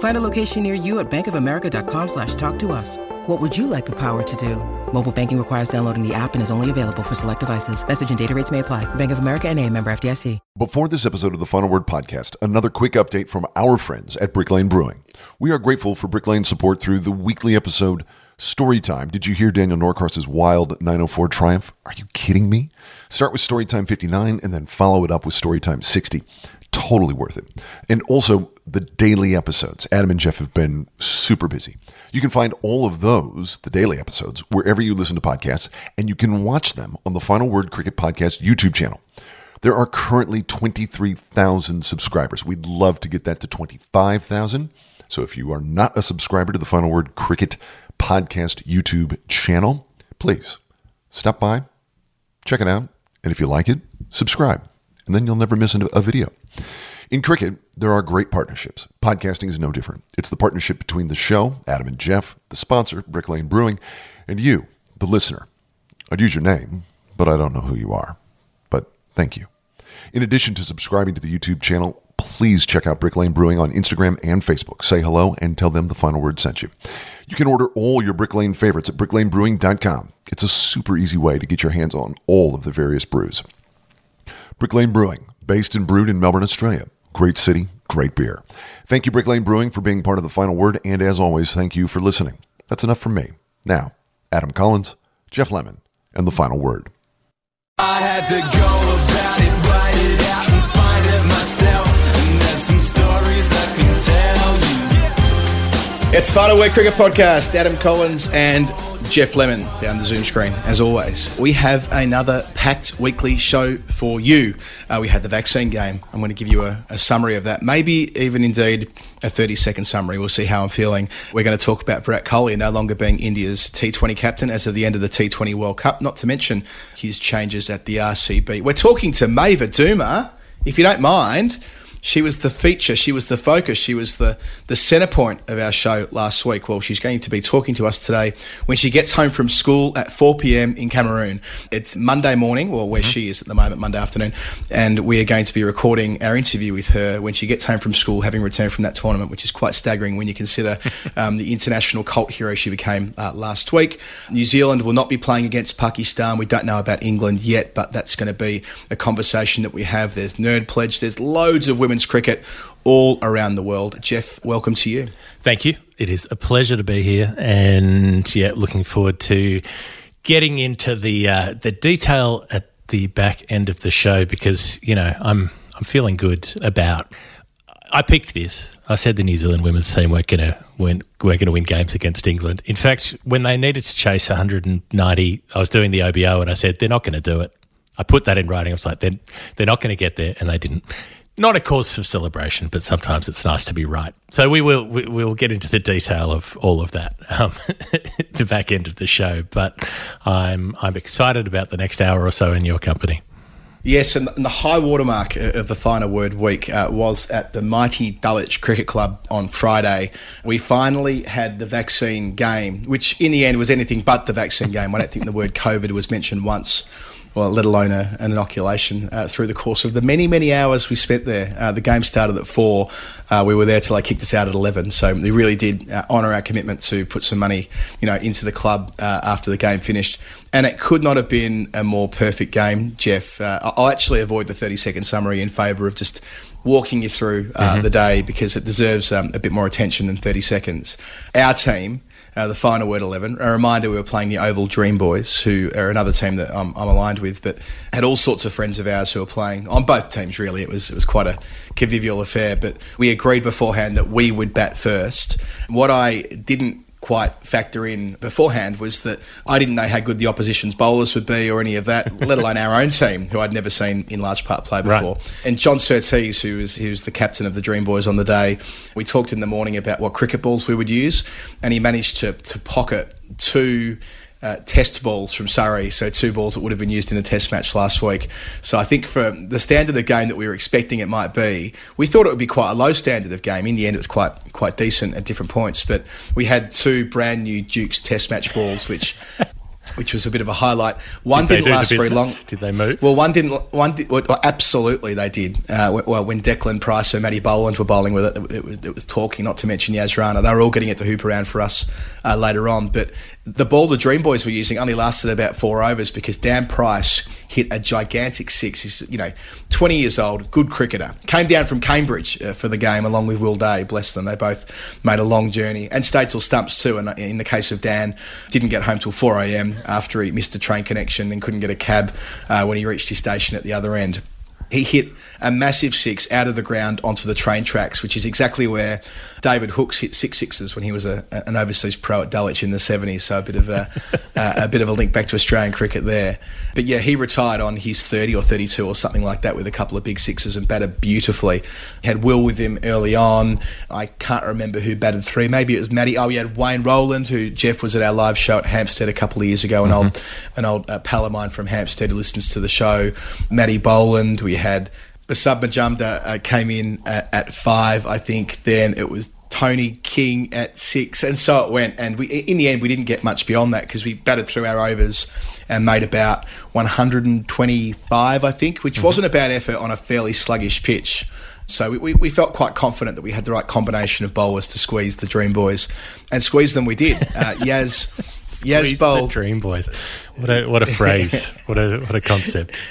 Find a location near you at bankofamerica.com slash talk to us. What would you like the power to do? Mobile banking requires downloading the app and is only available for select devices. Message and data rates may apply. Bank of America and a member FDIC. Before this episode of the Final Word podcast, another quick update from our friends at Brick Lane Brewing. We are grateful for Brick Lane support through the weekly episode Storytime. Did you hear Daniel Norcross's wild 904 triumph? Are you kidding me? Start with Storytime 59 and then follow it up with Storytime 60. Totally worth it. And also the daily episodes. Adam and Jeff have been super busy. You can find all of those, the daily episodes, wherever you listen to podcasts, and you can watch them on the Final Word Cricket Podcast YouTube channel. There are currently 23,000 subscribers. We'd love to get that to 25,000. So if you are not a subscriber to the Final Word Cricket Podcast YouTube channel, please stop by, check it out, and if you like it, subscribe, and then you'll never miss a video. In cricket, there are great partnerships. Podcasting is no different. It's the partnership between the show, Adam and Jeff, the sponsor, Brick Lane Brewing, and you, the listener. I'd use your name, but I don't know who you are. But thank you. In addition to subscribing to the YouTube channel, please check out Brick Lane Brewing on Instagram and Facebook. Say hello and tell them the final word sent you. You can order all your Brick Lane favorites at bricklanebrewing.com. It's a super easy way to get your hands on all of the various brews. Brick Lane Brewing, based and brewed in Melbourne, Australia. Great city, great beer. Thank you, Brick Lane Brewing, for being part of the final word. And as always, thank you for listening. That's enough from me. Now, Adam Collins, Geoff Lemon, and the final word. I had to go about it, write it out, and find it myself. And there's some stories I can tell you. It's Final Word Cricket Podcast. Adam Collins and Geoff Lemon down the Zoom screen, as always. We have another packed weekly show for you. Uh, we had the vaccine game. I'm going to give you a, a summary of that, maybe even indeed a 30 second summary. We'll see how I'm feeling. We're going to talk about Virat Kohli no longer being India's T20 captain as of the end of the T20 World Cup, not to mention his changes at the RCB. We're talking to Maeva Douma, if you don't mind. She was the feature, she was the focus, she was the, the centre point of our show last week. Well, she's going to be talking to us today when she gets home from school at 4 pm in Cameroon. It's Monday morning, well, where mm-hmm. she is at the moment, Monday afternoon, and we are going to be recording our interview with her when she gets home from school, having returned from that tournament, which is quite staggering when you consider um, the international cult hero she became uh, last week. New Zealand will not be playing against Pakistan. We don't know about England yet, but that's going to be a conversation that we have. There's Nerd Pledge, there's loads of women women's cricket all around the world. Geoff, welcome to you. Thank you. It is a pleasure to be here, and yeah, looking forward to getting into the uh, the detail at the back end of the show because you know I'm I'm feeling good about. I picked this. I said the New Zealand women's team weren't going to win. We're going to win games against England. In fact, when they needed to chase 190, I was doing the OBO and I said they're not going to do it. I put that in writing. I was like, they're, they're not going to get there, and they didn't not a cause of celebration, but sometimes it's nice to be right. So we will we will get into the detail of all of that um, the back end of the show. But I'm I'm excited about the next hour or so in your company. Yes, and the high watermark of the final word week uh, was at the mighty Dulwich Cricket Club on Friday. We finally had the vaccine game, which in the end was anything but the vaccine game. I don't think the word COVID was mentioned once well, let alone a, an inoculation uh, through the course of the many, many hours we spent there. Uh, the game started at four. Uh, we were there till they kicked us out at 11. So we really did uh, honour our commitment to put some money, you know, into the club uh, after the game finished. And it could not have been a more perfect game, Geoff. Uh, I'll actually avoid the 30 second summary in favour of just walking you through mm-hmm. the day because it deserves um, a bit more attention than 30 seconds. Our team uh, the final word 11. A reminder we were playing the Oval Dream Boys, who are another team that I'm, I'm aligned with, but had all sorts of friends of ours who were playing on both teams, really. It was, it was quite a convivial affair, but we agreed beforehand that we would bat first. What I didn't quite factor in beforehand was that I didn't know how good the opposition's bowlers would be or any of that, let alone our own team, who I'd never seen in large part play before. Right. And John Surtees, who was, who was the captain of the Dream Boys on the day, we talked in the morning about what cricket balls we would use, and he managed to, to pocket two uh, test balls from Surrey, so two balls that would have been used in the test match last week. So I think for the standard of game that we were expecting it might be, we thought it would be quite a low standard of game. In the end, it was quite quite decent at different points, but we had two brand new Dukes test match balls, which which was a bit of a highlight. One did not last very long. Did they move? Well, one didn't. One did, well, absolutely they did. Uh, well, when Declan Price and Matty Boland were bowling with it, it was, it was talking. Not to mention Yas Rana, they were all getting it to hoop around for us uh, later on. But the ball the Dream Boys were using only lasted about four overs because Dan Price hit a gigantic six. He's you know 20 years old, good cricketer. Came down from Cambridge uh, for the game along with Will Day. Bless them, they both made a long journey and stayed till stumps too. And uh, in the case of Dan, didn't get home till 4 a.m. after he missed a train connection and couldn't get a cab uh, when he reached his station at the other end. He hit a massive six out of the ground onto the train tracks, which is exactly where David Hookes hit six sixes when he was a, an overseas pro at Dulwich in the 70s. So a bit of a, a, a bit of a link back to Australian cricket there. But yeah, he retired on his 30 or 32 or something like that with a couple of big sixes and batted beautifully. He had Will with him early on. I can't remember who batted three. Maybe it was Matty. Oh, we had Wayne Rowland, who Geoff was at our live show at Hampstead a couple of years ago, an mm-hmm. old an old uh, pal of mine from Hampstead who listens to the show. Matty Boland. We had Basab Majumdar uh, came in at, at, five, I think. Then it was Tony King at six, and so it went. And we, in the end, we didn't get much beyond that because we batted through our overs and made about 125, I think, which mm-hmm. wasn't a bad effort on a fairly sluggish pitch. So we, we, felt quite confident that we had the right combination of bowlers to squeeze the Dream Boys, and squeeze them we did. Uh, Yaz, Yaz bowled Dream Boys. What a what a phrase! what a what a concept!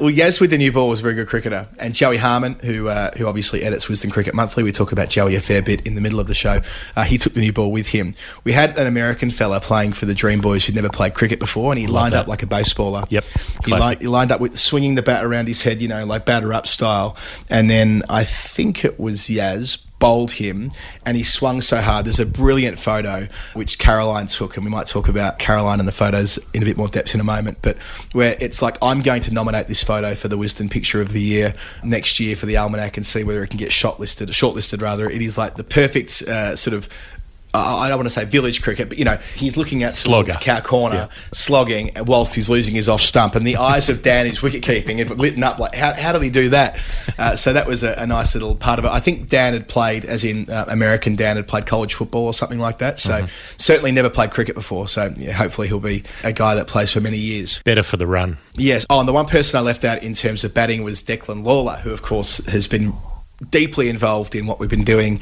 Well, Yaz with the new ball was a very good cricketer, and Joey Harman, who uh, who obviously edits Wisden Cricket Monthly, we talk about Joey a fair bit in the middle of the show. Uh, he took the new ball with him. We had an American fella playing for the Dream Boys who'd never played cricket before, and he Love lined that. up like a baseballer. Yep, he, li- he, lined up with swinging the bat around his head, you know, like batter up style. And then I think it was Yaz bowled him and he swung so hard. There's a brilliant photo which Caroline took, and we might talk about Caroline and the photos in a bit more depth in a moment, but where it's like, I'm going to nominate this photo for the Wisden Picture of the Year next year for the Almanac and see whether it can get shortlisted, shortlisted rather. It is like the perfect uh, sort of I don't want to say village cricket, but you know, he's looking at Slogger. cow corner, yeah. slogging whilst he's losing his off stump, and the eyes of Dan, his wicket keeping, have lit up like, how, how did he do that? Uh, so that was a, a, nice little part of it. I think Dan had played, as in uh, American Dan had played college football or something like that. So mm-hmm. certainly never played cricket before. So yeah, hopefully he'll be a guy that plays for many years. Better for the run. Yes. Oh, and the one person I left out in terms of batting was Declan Lawler, who of course has been deeply involved in what we've been doing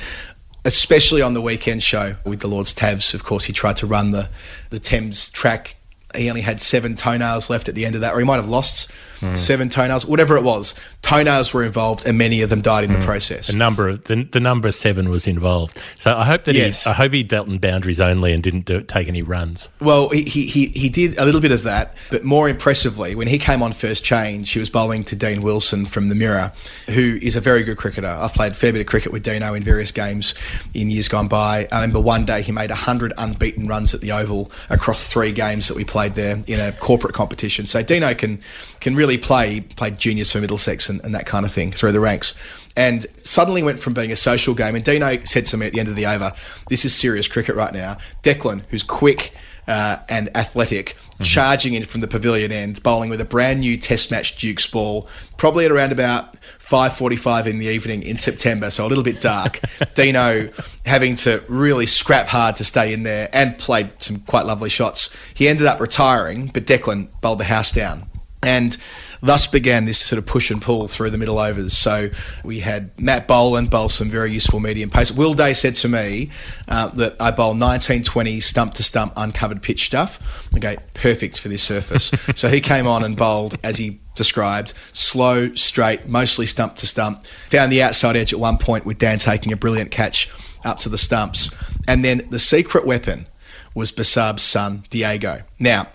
especially on the weekend show with the Lord's Tabs. Of course, he tried to run the, the Thames track. He only had seven toenails left at the end of that, or he might have lost mm. seven toenails, whatever it was. Toenails were involved, and many of them died in mm. the process. The number of the, the number seven was involved. So I hope that yes. he I hope he dealt in boundaries only and didn't do, take any runs. Well, he, he he did a little bit of that, but more impressively, when he came on first change, he was bowling to Dean Wilson from the Mirror, who is a very good cricketer. I've played a fair bit of cricket with Dino in various games in years gone by. I remember one day he made hundred unbeaten runs at the Oval across three games that we played there in a corporate competition. So Dino can can really play, played juniors for Middlesex and, and that kind of thing through the ranks and suddenly went from being a social game. And Dino said to me at the end of the over, "This is serious cricket right now." Declan, who's quick uh, and athletic, mm-hmm. charging in from the pavilion end, bowling with a brand new Test match Duke's ball, probably at around about 5:45 in the evening in September, so a little bit dark. Dino having to really scrap hard to stay in there and played some quite lovely shots. He ended up retiring, but Declan bowled the house down. And thus began this sort of push and pull through the middle overs. So we had Matt Boland bowl some very useful medium pace. Will Day said to me uh, that I bowl 1920 stump to stump uncovered pitch stuff. Okay, perfect for this surface. so he came on and bowled as he described slow, straight, mostly stump to stump. Found the outside edge at one point with Dan taking a brilliant catch up to the stumps. And then the secret weapon was Basab's son, Diego. Now,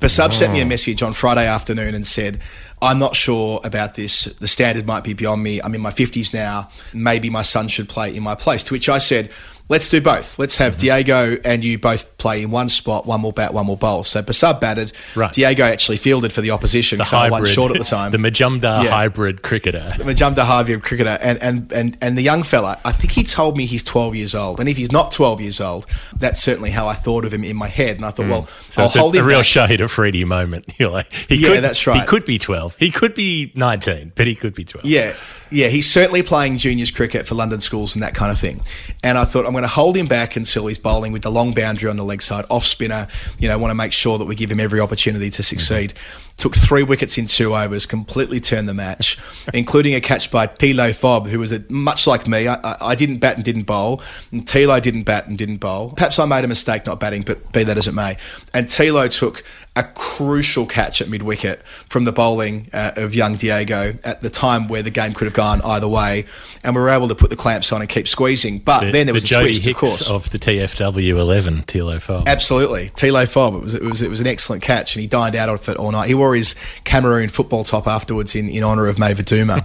Basab sent me a message on Friday afternoon and said, I'm not sure about this. The standard might be beyond me. I'm in my 50s now. Maybe my son should play in my place. To which I said, Let's do both. Let's have Mm-hmm. Diego and you both play in one spot. One will bat, one will bowl. So Basab batted. Right. Diego actually fielded for the opposition because I was short at the time. the Majumdar Yeah. hybrid cricketer. The Majumdar hybrid cricketer, and, and, and, and the young fella, I think he told me he's 12 years old. And if he's not 12 years old, that's certainly how I thought of him in my head. And I thought, well, Mm. So I'll it's a, hold him a real back. shade of Freddie moment. You're like, he Yeah, could, that's right. He could be 12. He could be 19, but he could be 12. Yeah, yeah, he's certainly playing juniors cricket for London schools and that kind of thing. And I thought I'm going to hold him back until he's bowling with the long boundary on the leg side, off spinner. You know, want to make sure that we give him every opportunity to mm-hmm. succeed. Took three wickets in two overs, completely turned the match, including a catch by Tilo Fob, who was a, much like me. I, I, I didn't bat and didn't bowl, and Tilo didn't bat and didn't bowl. Perhaps I made a mistake not batting, but be that as it may. And Tilo took a crucial catch at mid wicket from the bowling uh, of young Diego at the time where the game could have gone either way, and we were able to put the clamps on and keep squeezing. But The, then there the was a Jody twist, Hicks of course. of the TFW 11, Tilo Fob. Absolutely, Tilo Fob. It was it was it was an excellent catch, and he dined out of it all night. He wore his Cameroon football top afterwards in, in honour of Maeva Douma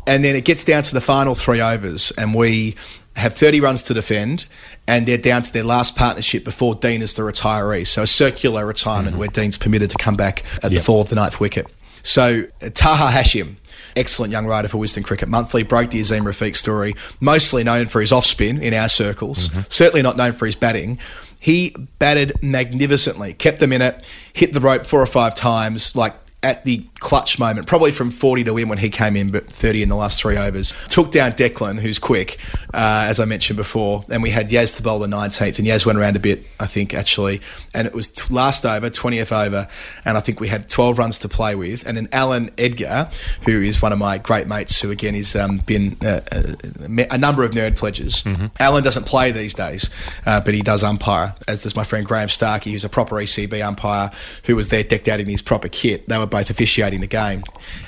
and then it gets down to the final three overs, and we have 30 runs to defend, and they're down to their last partnership before Dean is the retiree. So a circular retirement where Dean's permitted to come back at the fall of the ninth wicket. So uh, Taha Hashim. Excellent young writer for Wisden Cricket Monthly, broke the Azeem Rafiq story, mostly known for his off spin in our circles, certainly not known for his batting. He batted magnificently, kept them in it, hit the rope four or five times, like at the clutch moment, probably from 40 to win when he came in, but 30 in the last three overs. Took down Declan, who's quick, uh, as I mentioned before, and we had Yaz to bowl the 19th, and Yaz went around a bit, I think, actually, and it was t- last over, 20th over, and I think we had 12 runs to play with, and then Alan Edgar, who is one of my great mates, who again has um, been uh, a, a number of nerd pledges. Alan doesn't play these days, uh, but he does umpire, as does my friend Graham Starkey, who's a proper ECB umpire, who was there decked out in his proper kit. They were both officiating the game.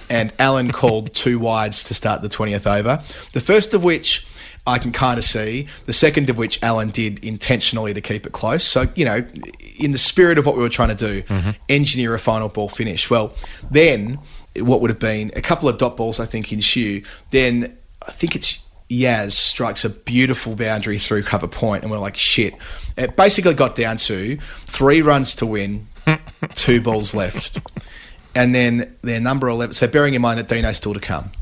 And Alan called two wides to start the 20th over. The first of which I can kind of see. The second of which Alan did intentionally to keep it close. So, you know, in the spirit of what we were trying to do, mm-hmm. engineer a final ball finish. Well, then what would have been a couple of dot balls, I think, ensue. Then I think it's Yaz strikes a beautiful boundary through cover point, and we're like, shit. It basically got down to three runs to win, two balls left. And then their number 11, so bearing in mind that Dino's still to come.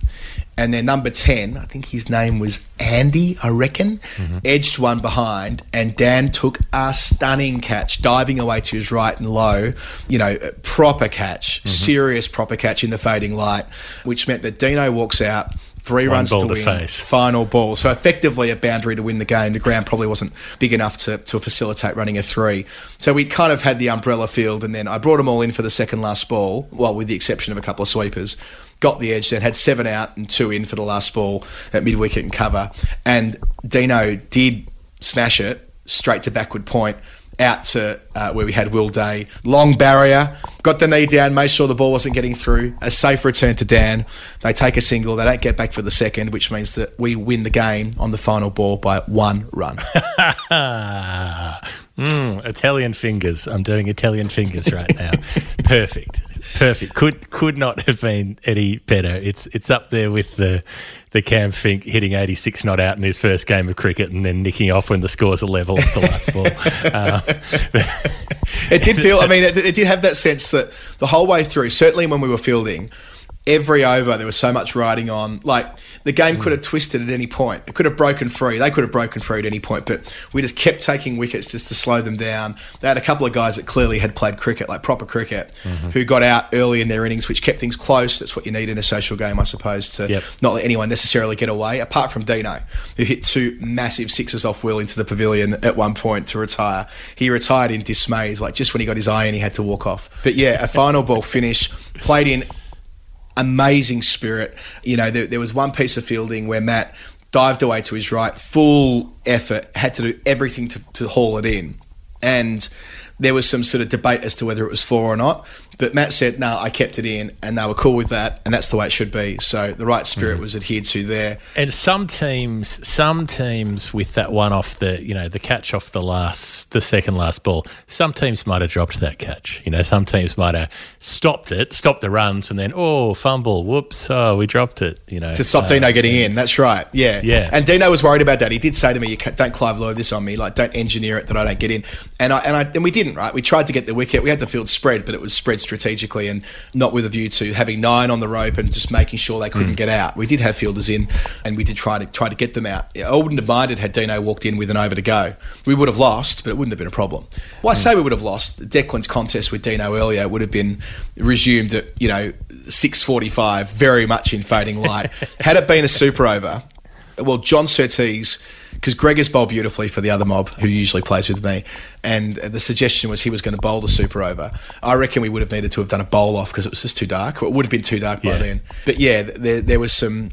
And their number 10, I think his name was Andy, I reckon, mm-hmm. edged one behind, and Dan took a stunning catch, diving away to his right and low. You know, proper catch, mm-hmm. serious proper catch in the fading light, which meant that Dino walks out, three One runs to win, face. final ball. So effectively a boundary to win the game. The ground probably wasn't big enough to, to facilitate running a three. So we kind of had the umbrella field, and then I brought them all in for the second last ball, well, with the exception of a couple of sweepers. Got the edge, then had seven out and two in for the last ball at mid wicket and cover. And Dino did smash it straight to backward point. Out to uh, where we had Will Day, long barrier, got the knee down, made sure the ball wasn't getting through. A safe return to Dan. They take a single, they don't get back for the second, which means that we win the game on the final ball by one run. Mm, Italian fingers. I'm doing Italian fingers right now. Perfect. Perfect. Could could not have been any better. It's it's up there with the the Cam Fink hitting 86 not out in his first game of cricket and then nicking off when the scores are level at the last ball. Uh, it did feel. I mean, it, it did have that sense that the whole way through, certainly when we were fielding, every over there was so much riding on. Like the game could have mm. twisted at any point. It could have broken free. They could have broken free at any point, but we just kept taking wickets just to slow them down. They had a couple of guys that clearly had played cricket, like proper cricket, mm-hmm. who got out early in their innings, which kept things close. That's what you need in a social game, I suppose, to Yep. not let anyone necessarily get away. Apart from Dino, who hit two massive sixes off Will into the pavilion at one point to retire. He retired in dismay. He's like just when he got his eye in, he had to walk off. But yeah, a final ball finish played in amazing spirit. You know, there, there was one piece of fielding where Matt dived away to his right, full effort, had to do everything to, to haul it in. And there was some sort of debate as to whether it was four or not. But Matt said, no, I kept it in, and they were cool with that, and that's the way it should be. So the right spirit was adhered to there. And some teams, some teams with that one off the, you know, the catch off the last, the second last ball. Some teams might have dropped that catch. You know, some teams might have stopped it, stopped the runs, and then oh, fumble, whoops, oh, we dropped it. You know, to stop Uh, Dino getting in. That's right. Yeah. Yeah. And Dino was worried about that. He did say to me, "You don't Clive Lloyd this on me. Like, don't engineer it that I don't get in." And I and I and we didn't. Right. We tried to get the wicket. We had the field spread, but it was spread strategically and not with a view to having nine on the rope and just making sure they couldn't hmm. get out. We did have fielders in, and we did try to try to get them out. I wouldn't have minded had Dino walked in with an over to go. We would have lost, but it wouldn't have been a problem. Well, I hmm. say we would have lost. Declan's contest with Dino earlier would have been resumed at you know six forty five, very much in fading light. had it been a super over, well, John Surtees, because Greg has bowled beautifully for the other mob who usually plays with me, and the suggestion was he was going to bowl the super over. I reckon we would have needed to have done a bowl off because it was just too dark. It would have been too dark by Yeah. then. But yeah, there, there was some.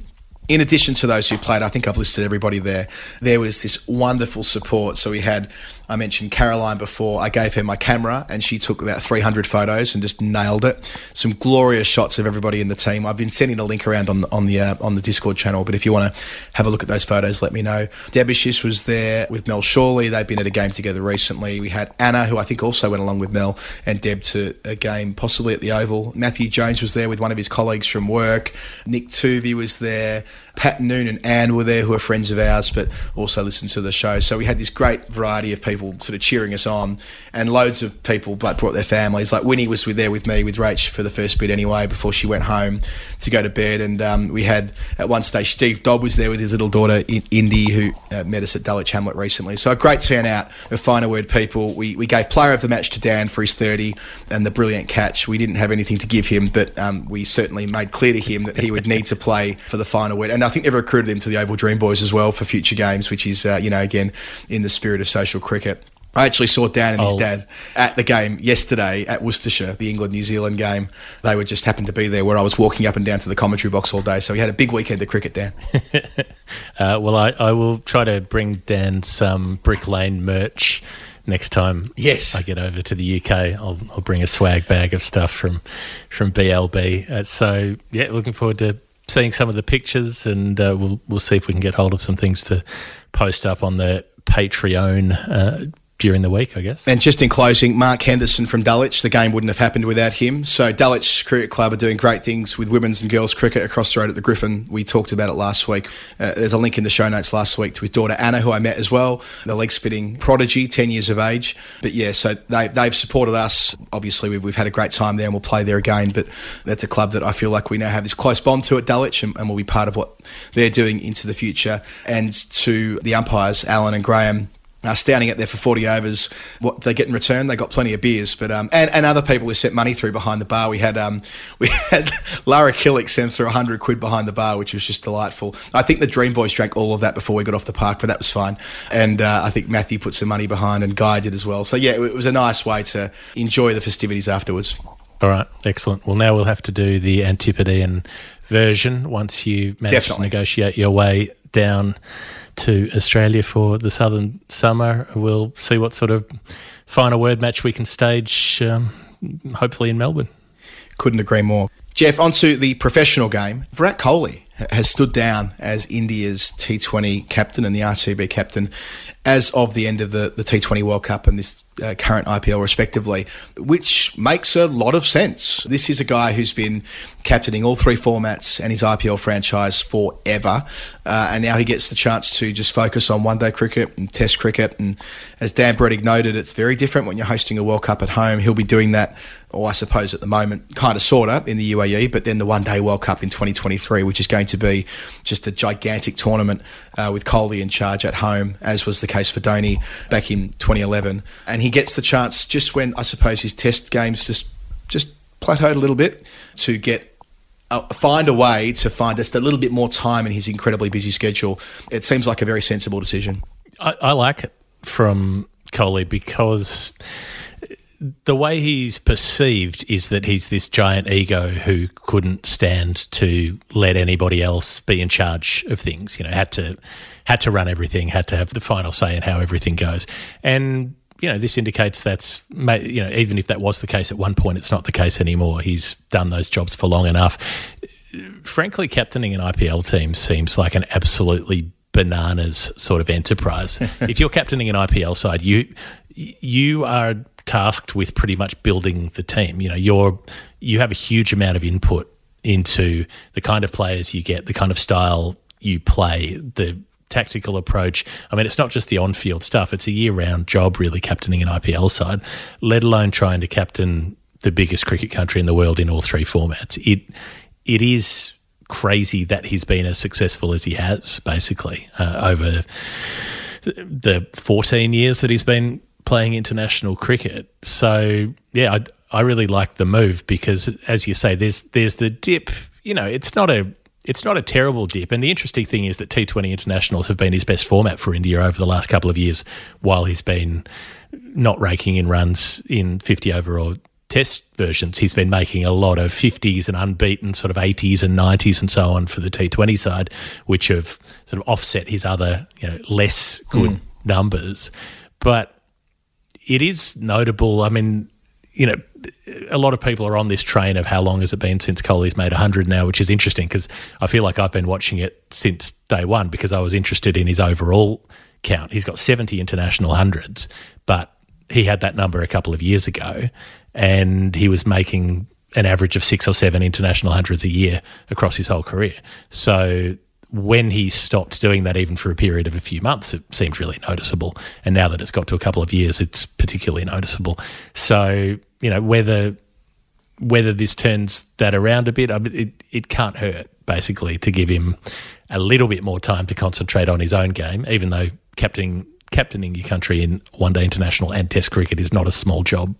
In addition to those who played, I think I've listed everybody there. There was this wonderful support. So we had, I mentioned Caroline before. I gave her my camera, and she took about 300 photos and just nailed it. Some glorious shots of everybody in the team. I've been sending a link around on on the uh, on the Discord channel. But if you want to have a look at those photos, let me know. Debishis was there with Mel Shawley. They've been at a game together recently. We had Anna, who I think also went along with Mel and Deb to a game possibly at the Oval. Matthew Jones was there with one of his colleagues from work. Nick Tuvey was there. Pat Noon and Anne were there, who are friends of ours, but also listened to the show. So we had this great variety of people sort of cheering us on, and loads of people like brought their families. Like Winnie was there with me with Rach for the first bit anyway, before she went home to go to bed. And um, we had at one stage Steve Dodd was there with his little daughter Indy, who uh, met us at Dulwich Hamlet recently. So a great turnout of finer word people. We we gave player of the match to Dan for his thirty and the brilliant catch. We didn't have anything to give him, but um, we certainly made clear to him that he would need to play for the final word. And I think they've recruited him to the Oval Dream Boys as well for future games, which is uh, you know again in the spirit of social cricket. I actually saw Dan and his Oh. dad at the game yesterday at Worcestershire, the England New Zealand game. They were just happened to be there where I was walking up and down to the commentary box all day. So we had a big weekend of cricket, Dan. Uh, well, I, I will try to bring Dan some Brick Lane merch next time. Yes. I get over to the UK. I'll, I'll bring a swag bag of stuff from from BLB. Uh, so yeah, looking forward to seeing some of the pictures, and uh, we'll we'll see if we can get hold of some things to post up on the Patreon. Uh, During the week, I guess. And just in closing, Mark Henderson from Dulwich. The game wouldn't have happened without him. So Dulwich Cricket Club are doing great things with women's and girls cricket across the road at the Griffin. We talked about it last week. Uh, there's a link in the show notes last week to his daughter Anna, who I met as well, the leg spitting prodigy, 10 years of age. But yeah, so they, they've supported us. Obviously, we've, we've had a great time there and we'll play there again. But that's a club that I feel like we now have this close bond to at Dulwich and, and we'll be part of what they're doing into the future. And to the umpires, Alan and Graham, uh, standing out there for 40 overs. What they get in return, they got plenty of beers, but um, and, and other people who sent money through behind the bar. We had um, we had Lara Killick sent through 100 quid behind the bar, which was just delightful. I think the Dream Boys drank all of that before we got off the park, but that was fine. And uh, I think Matthew put some money behind, and Guy did as well. So yeah, it, it was a nice way to enjoy the festivities afterwards. All right, excellent. Well, now we'll have to do the Antipodean version once you manage Definitely. to negotiate your way down to Australia for the Southern Summer. We'll see what sort of final word match we can stage, um, hopefully in Melbourne. Couldn't agree more. Geoff, onto the professional game. Virat Kohli has stood down as India's T20 captain and the RCB captain as of the end of the, the T20 World Cup and this uh, current IPL, respectively, which makes a lot of sense. This is a guy who's been captaining all three formats and his IPL franchise forever, uh, and now he gets the chance to just focus on one day cricket and test cricket. And as Dan Brettig noted, it's very different when you're hosting a World Cup at home. He'll be doing that, or I suppose at the moment, kind of sort of in the UAE, but then the one day World Cup in 2023, which is going to be just a gigantic tournament uh, with Kohli in charge at home, as was the case for Dhoni back in 2011. And he gets the chance just when I suppose his test games just just plateaued a little bit to get uh, find a way to find just a little bit more time in his incredibly busy schedule. It seems like a very sensible decision. I, I like it from Kohli because the way he's perceived is that he's this giant ego who couldn't stand to let anybody else be in charge of things. You know, had to had to run everything, had to have the final say in how everything goes. And you know, this indicates that's, you know, even if that was the case at one point, it's not the case anymore. He's done those jobs for long enough. Frankly, captaining an IPL team seems like an absolutely bananas sort of enterprise. if you're captaining an IPL side, you you are tasked with pretty much building the team. You know, you're you have a huge amount of input into the kind of players you get, the kind of style you play, the tactical approach. I mean, it's not just the on field stuff, it's a year round job, really, captaining an IPL side, let alone trying to captain the biggest cricket country in the world in all three formats. It It is crazy that he's been as successful as he has, basically, uh, over the 14 years that he's been playing international cricket. So, yeah, I, I really like the move because, as you say, there's there's the dip. You know, it's not a it's not a terrible dip. And the interesting thing is that T20 internationals have been his best format for India over the last couple of years, while he's been not raking in runs in 50 over or test versions. He's been making a lot of 50s and unbeaten sort of 80s and 90s and so on for the T20 side, which have sort of offset his other, you know, less good mm. numbers. But it is notable. I mean, you know, a lot of people are on this train of how long has it been since Kohli's made 100 now, which is interesting because I feel like I've been watching it since day one because I was interested in his overall count. He's got 70 international hundreds, but he had that number a couple of years ago and he was making an average of six or seven international hundreds a year across his whole career. So when he stopped doing that, even for a period of a few months, it seemed really noticeable. And now that it's got to a couple of years, it's particularly noticeable. So you know whether whether this turns that around a bit, I mean, it it can't hurt basically to give him a little bit more time to concentrate on his own game, even though captaining captaining your country in one day international and Test cricket is not a small job.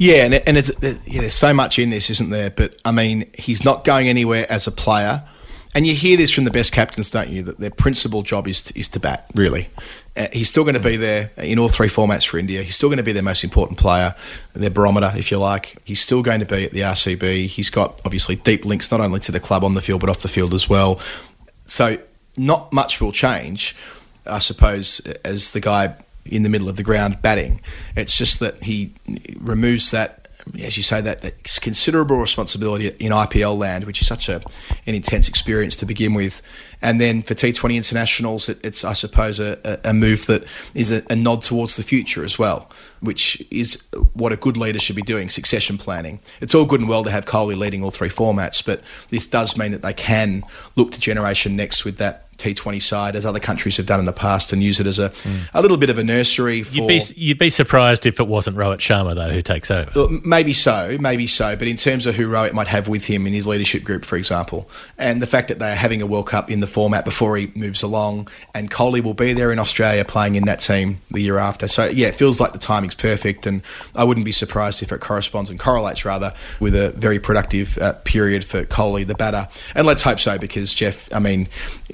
Yeah, and, and it's, yeah, there's so much in this, isn't there? But I mean, he's not going anywhere as a player. And you hear this from the best captains, don't you? That their principal job is to, is to bat, really. Uh, he's still going to be there in all three formats for India. He's still going to be their most important player, their barometer, if you like. He's still going to be at the RCB. He's got, obviously, deep links not only to the club on the field, but off the field as well. So, not much will change, I suppose, as the guy in the middle of the ground batting. It's just that he removes that as you say, that, that considerable responsibility in IPL land, which is such a, an intense experience to begin with. And then for T20 internationals, it, it's, I suppose, a, a move that is a, a, nod towards the future as well, which is what a good leader should be doing succession planning. It's all good and well to have Kohli leading all three formats, but this does mean that they can look to Generation Next with that T20 side, as other countries have done in the past, and use it as a, mm. a little bit of a nursery. For, you'd, be, you'd be surprised if it wasn't Rohit Sharma, though, who takes over. Well, maybe so, maybe so. But in terms of who Rohit might have with him in his leadership group, for example, and the fact that they are having a World Cup in the format before he moves along, and Kohli will be there in Australia playing in that team the year after. So, yeah, it feels like the timing's perfect, and I wouldn't be surprised if it corresponds and correlates, rather, with a very productive uh, period for Kohli, the batter. And let's hope so, because, Geoff, I mean,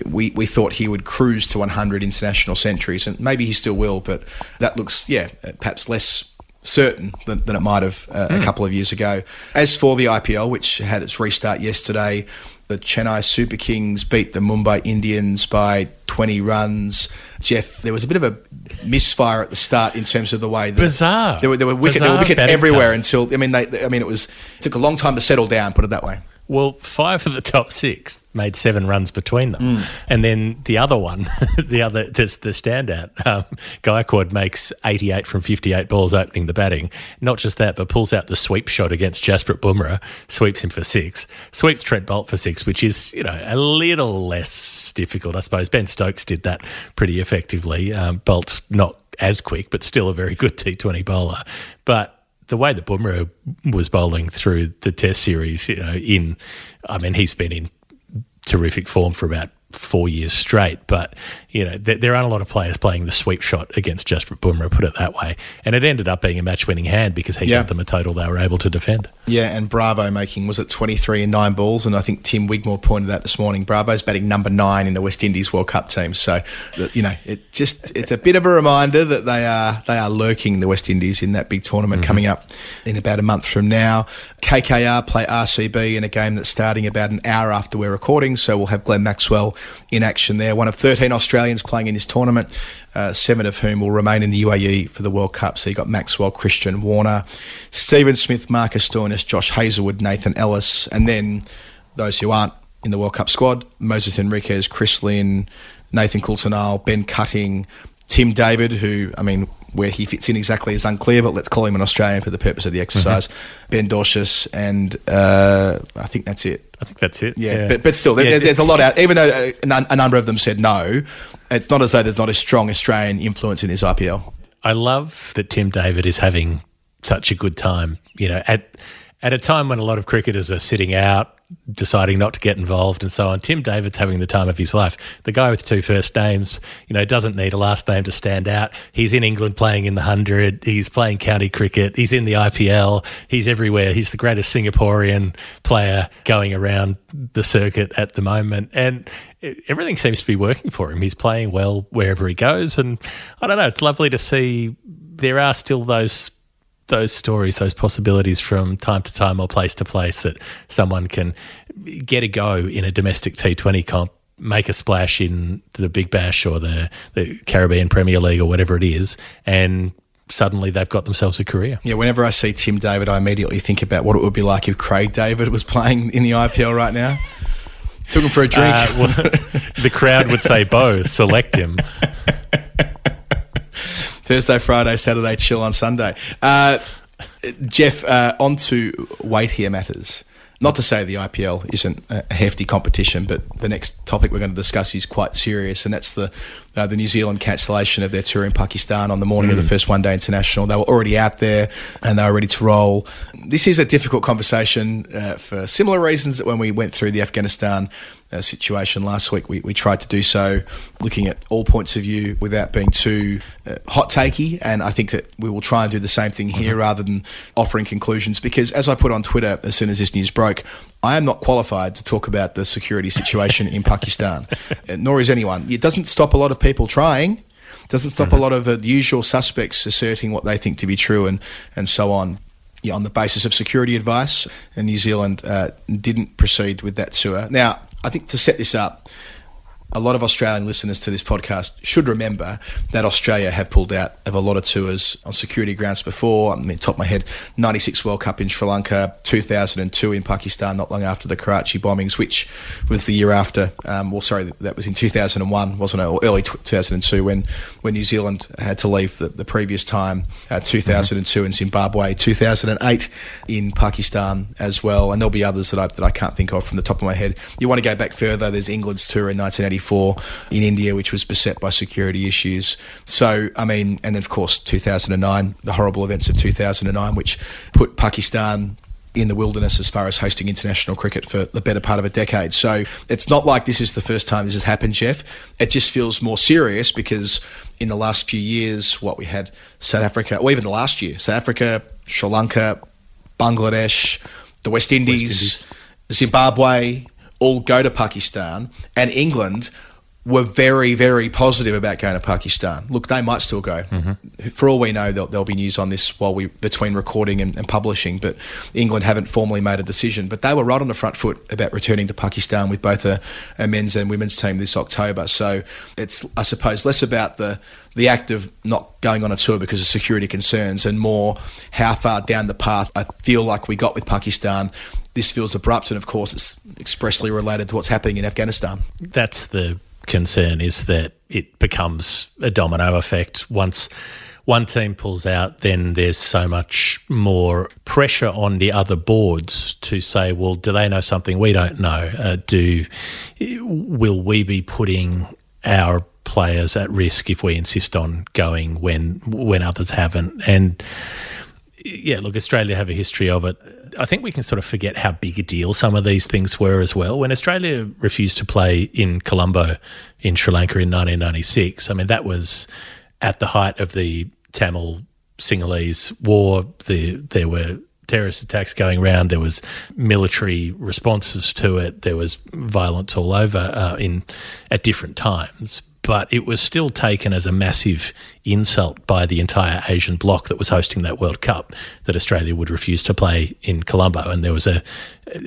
we, we thought he would cruise to 100 international centuries, and maybe he still will, but that looks, yeah, perhaps less certain than, than it might have uh, mm. a hmm. couple of years ago. As for the IPL, which had its restart yesterday, the Chennai Super Kings beat the Mumbai Indians by 20 runs. Geoff, there was a bit of a misfire at the start in terms of the way that bizarre. There were, there were, wicket, there were wickets everywhere until I mean, they, I mean, it was it took a long time to settle down. Put it that way. Well, five of the top six made seven runs between them, mm. and then the other one, the other, this the standout, um, Gaikwad makes eighty-eight from fifty-eight balls opening the batting. Not just that, but pulls out the sweep shot against Jasprit Bumrah, sweeps him for six, sweeps Trent Boult for six, which is you know a little less difficult, I suppose. Ben Stokes did that pretty effectively. Um, Boult's not as quick, but still a very good T Twenty bowler, but the way that Bumrah was bowling through the Test series, you know, in, I mean, he's been in terrific form for about four years straight. But you know, there, there, aren't a lot of players playing the sweep shot against Jasprit Bumrah, put it that way. And it ended up being a match-winning hand because he yeah. got them a total they were able to defend. Yeah, and Bravo making was it twenty three and nine balls, and I think Tim Wigmore pointed that this morning. Bravo's batting number nine in the West Indies World Cup team, so you know, it just it's a bit of a reminder that they are they are lurking the West Indies in that big tournament mm-hmm. coming up in about a month from now. KKR play RCB in a game that's starting about an hour after we're recording, so we'll have Glenn Maxwell in action there. One of 13 Australians playing in this tournament, uh, seven of whom will remain in the UAE for the World Cup. So you've got Maxwell, Christian Warner, Stephen Smith, Marcus Stoinis, Josh Hazlewood, Nathan Ellis, and then those who aren't in the World Cup squad: Moises Henriques, Chris Lynn, Nathan Coulter-Nile, Ben Cutting, Tim David, who I mean where he fits in exactly is unclear, but let's call him an Australian for the purpose of the exercise. Mm-hmm. Ben Dwarshuis, and uh, I think that's it. I think that's it. Yeah, But, but still, Yeah, there's a lot out. Even though uh, a, a number of them said no, it's not as though there's not a strong Australian influence in this IPL. I love that Tim David is having such a good time. You know, at at a time when a lot of cricketers are sitting out, deciding not to get involved and so on. Tim David's having the time of his life. The guy with two first names, you know, doesn't need a last name to stand out. He's in England playing in the hundred. He's playing county cricket. He's in the IPL. He's everywhere. He's the greatest Singaporean player going around the circuit at the moment, and everything seems to be working for him. He's playing well wherever he goes, and I don't know. It's lovely to see. There are still those those stories, those possibilities from time to time or place to place that someone can get a go in a domestic T20 comp, make a splash in the Big Bash or the, the Caribbean Premier League or whatever it is, and suddenly they've got themselves a career. Yeah, whenever I see Tim David, I immediately think about what it would be like if Craig David was playing in the IPL right now. Took him for a drink. Uh, well, the crowd would say, Bo, select him. Thursday, Friday, Saturday, chill on Sunday. Uh, Geoff, uh, on to weightier matters. Not to say the IPL isn't a hefty competition, but the next topic we're going to discuss is quite serious, and that's the uh, the New Zealand cancellation of their tour in Pakistan on the morning of the first one day international. They were already out there and they were ready to roll. This is a difficult conversation uh, for similar reasons that when we went through the Afghanistan uh, situation last week, we, we tried to do so looking at all points of view without being too uh, hot takey. And I think that we will try and do the same thing here rather than offering conclusions. Because as I put on Twitter as soon as this news broke, I am not qualified to talk about the security situation in Pakistan, uh, nor is anyone. It doesn't stop a lot of people trying. Doesn't stop a lot of uh, the usual suspects asserting what they think to be true and, and so on. Yeah, on the basis of security advice, and New Zealand uh, didn't proceed with that tour. Now, I think to set this up, a lot of Australian listeners to this podcast should remember that Australia have pulled out of a lot of tours on security grounds before. I mean, top of my head, 96 World Cup in Sri Lanka, 2002 in Pakistan, not long after the Karachi bombings, which was the year after. Um, well, sorry, that was in 2001, wasn't it? Or early 2002 when, when New Zealand had to leave the, the previous time. Uh, 2002 in Zimbabwe, 2008 in Pakistan as well. And there'll be others that I, that I can't think of from the top of my head. You want to go back further, there's England's tour in 1984 in India, which was beset by security issues. So, I mean, and then of course 2009, the horrible events of 2009, which put Pakistan in the wilderness as far as hosting international cricket for the better part of a decade. So it's not like this is the first time this has happened, Geoff. It just feels more serious because in the last few years, what we had South Africa, or even the last year, South Africa, Sri Lanka, Bangladesh, the West Indies, Zimbabwe, all go to Pakistan, and England were very, very positive about going to Pakistan. Look, they might still go. Mm-hmm. For all we know, there'll, there'll be news on this while we between recording and, and publishing. But England haven't formally made a decision. But they were right on the front foot about returning to Pakistan with both a, a men's and women's team this October. So it's, I suppose, less about the the act of not going on a tour because of security concerns, and more how far down the path I feel like we got with Pakistan. This feels abrupt, and of course, it's expressly related to what's happening in Afghanistan. That's the concern is that it becomes a domino effect. Once one team pulls out, then there's so much more pressure on the other boards to say, well, do they know something we don't know? Uh, do will we be putting our players at risk if we insist on going when when others haven't? And yeah, look, Australia have a history of it. I think we can sort of forget how big a deal some of these things were as well. When Australia refused to play in Colombo in Sri Lanka in 1996, I mean, that was at the height of the Tamil Sinhalese war. The, there were terrorist attacks going around. There was military responses to it. There was violence all over uh, in at different times. But it was still taken as a massive insult by the entire Asian bloc that was hosting that World Cup that Australia would refuse to play in Colombo. And there was a,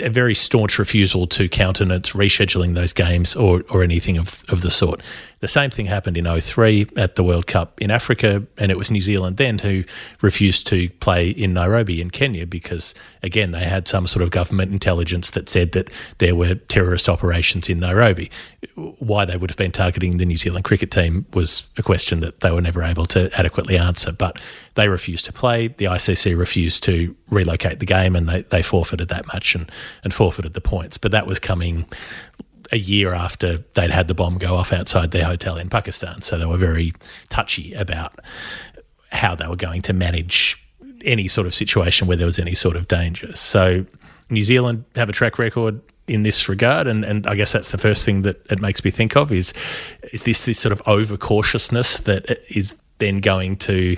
a very staunch refusal to countenance rescheduling those games or, or anything of, of the sort. The same thing happened in 03 at the World Cup in Africa, and it was New Zealand then who refused to play in Nairobi in Kenya because, again, they had some sort of government intelligence that said that there were terrorist operations in Nairobi. Why they would have been targeting the New Zealand cricket team was a question that they were never able to adequately answer. But they refused to play. The ICC refused to relocate the game, and they, they forfeited that match and, and forfeited the points. But that was coming a year after they'd had the bomb go off outside their hotel in Pakistan. So they were very touchy about how they were going to manage any sort of situation where there was any sort of danger. So New Zealand have a track record in this regard, and, and I guess that's the first thing that it makes me think of is is this this sort of overcautiousness that is then going to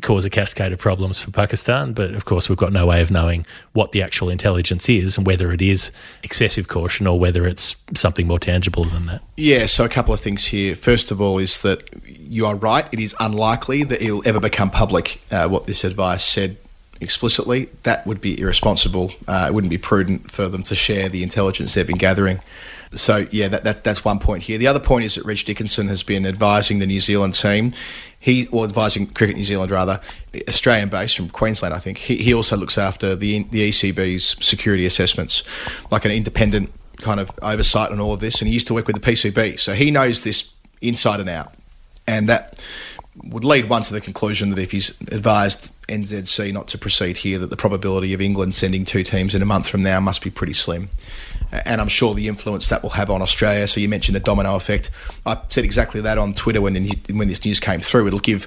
cause a cascade of problems for Pakistan. But of course, we've got no way of knowing what the actual intelligence is and whether it is excessive caution or whether it's something more tangible than that. Yeah, so a couple of things here. First of all, is that you are right. It is unlikely that it will ever become public uh, what this advice said explicitly. That would be irresponsible. Uh, it wouldn't be prudent for them to share the intelligence they've been gathering. So yeah, that, that that's one point here. The other point is that Reg Dickason has been advising the New Zealand team. He, or advising Cricket New Zealand rather, Australian based from Queensland, I think. He, he also looks after the the ECB's security assessments, like an independent kind of oversight on all of this. And he used to work with the PCB, so he knows this inside and out. And that would lead one to the conclusion that if he's advised NZC not to proceed here, that the probability of England sending two teams in a month from now must be pretty slim and I'm sure the influence that will have on Australia. So you mentioned the domino effect. I said exactly that on Twitter when when this news came through. It'll give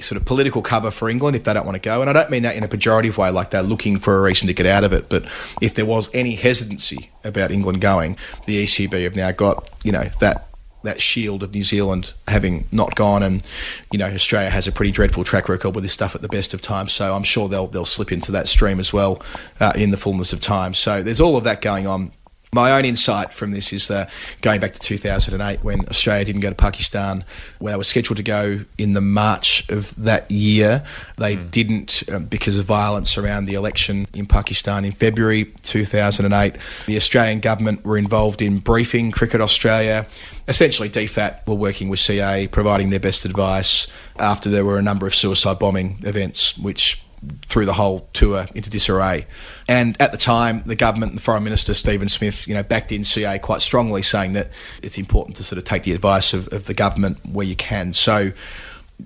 sort of political cover for England if they don't want to go, and I don't mean that in a pejorative way, like they're looking for a reason to get out of it. But if there was any hesitancy about England going, the ECB have now got you know that that shield of New Zealand having not gone, and you know Australia has a pretty dreadful track record with this stuff at the best of times. So I'm sure they'll they'll slip into that stream as well uh, in the fullness of time. So there's all of that going on. My own insight from this is that going back to 2008 when Australia didn't go to Pakistan, where they were scheduled to go in the March of that year, they mm. didn't um, because of violence around the election in Pakistan in February 2008. The Australian government were involved in briefing Cricket Australia. Essentially, DFAT were working with CA, providing their best advice after there were a number of suicide bombing events, which threw the whole tour into disarray. And at the time, the government and the Foreign Minister Stephen Smith, you know, backed in CA quite strongly, saying that it's important to sort of take the advice of, of the government where you can. So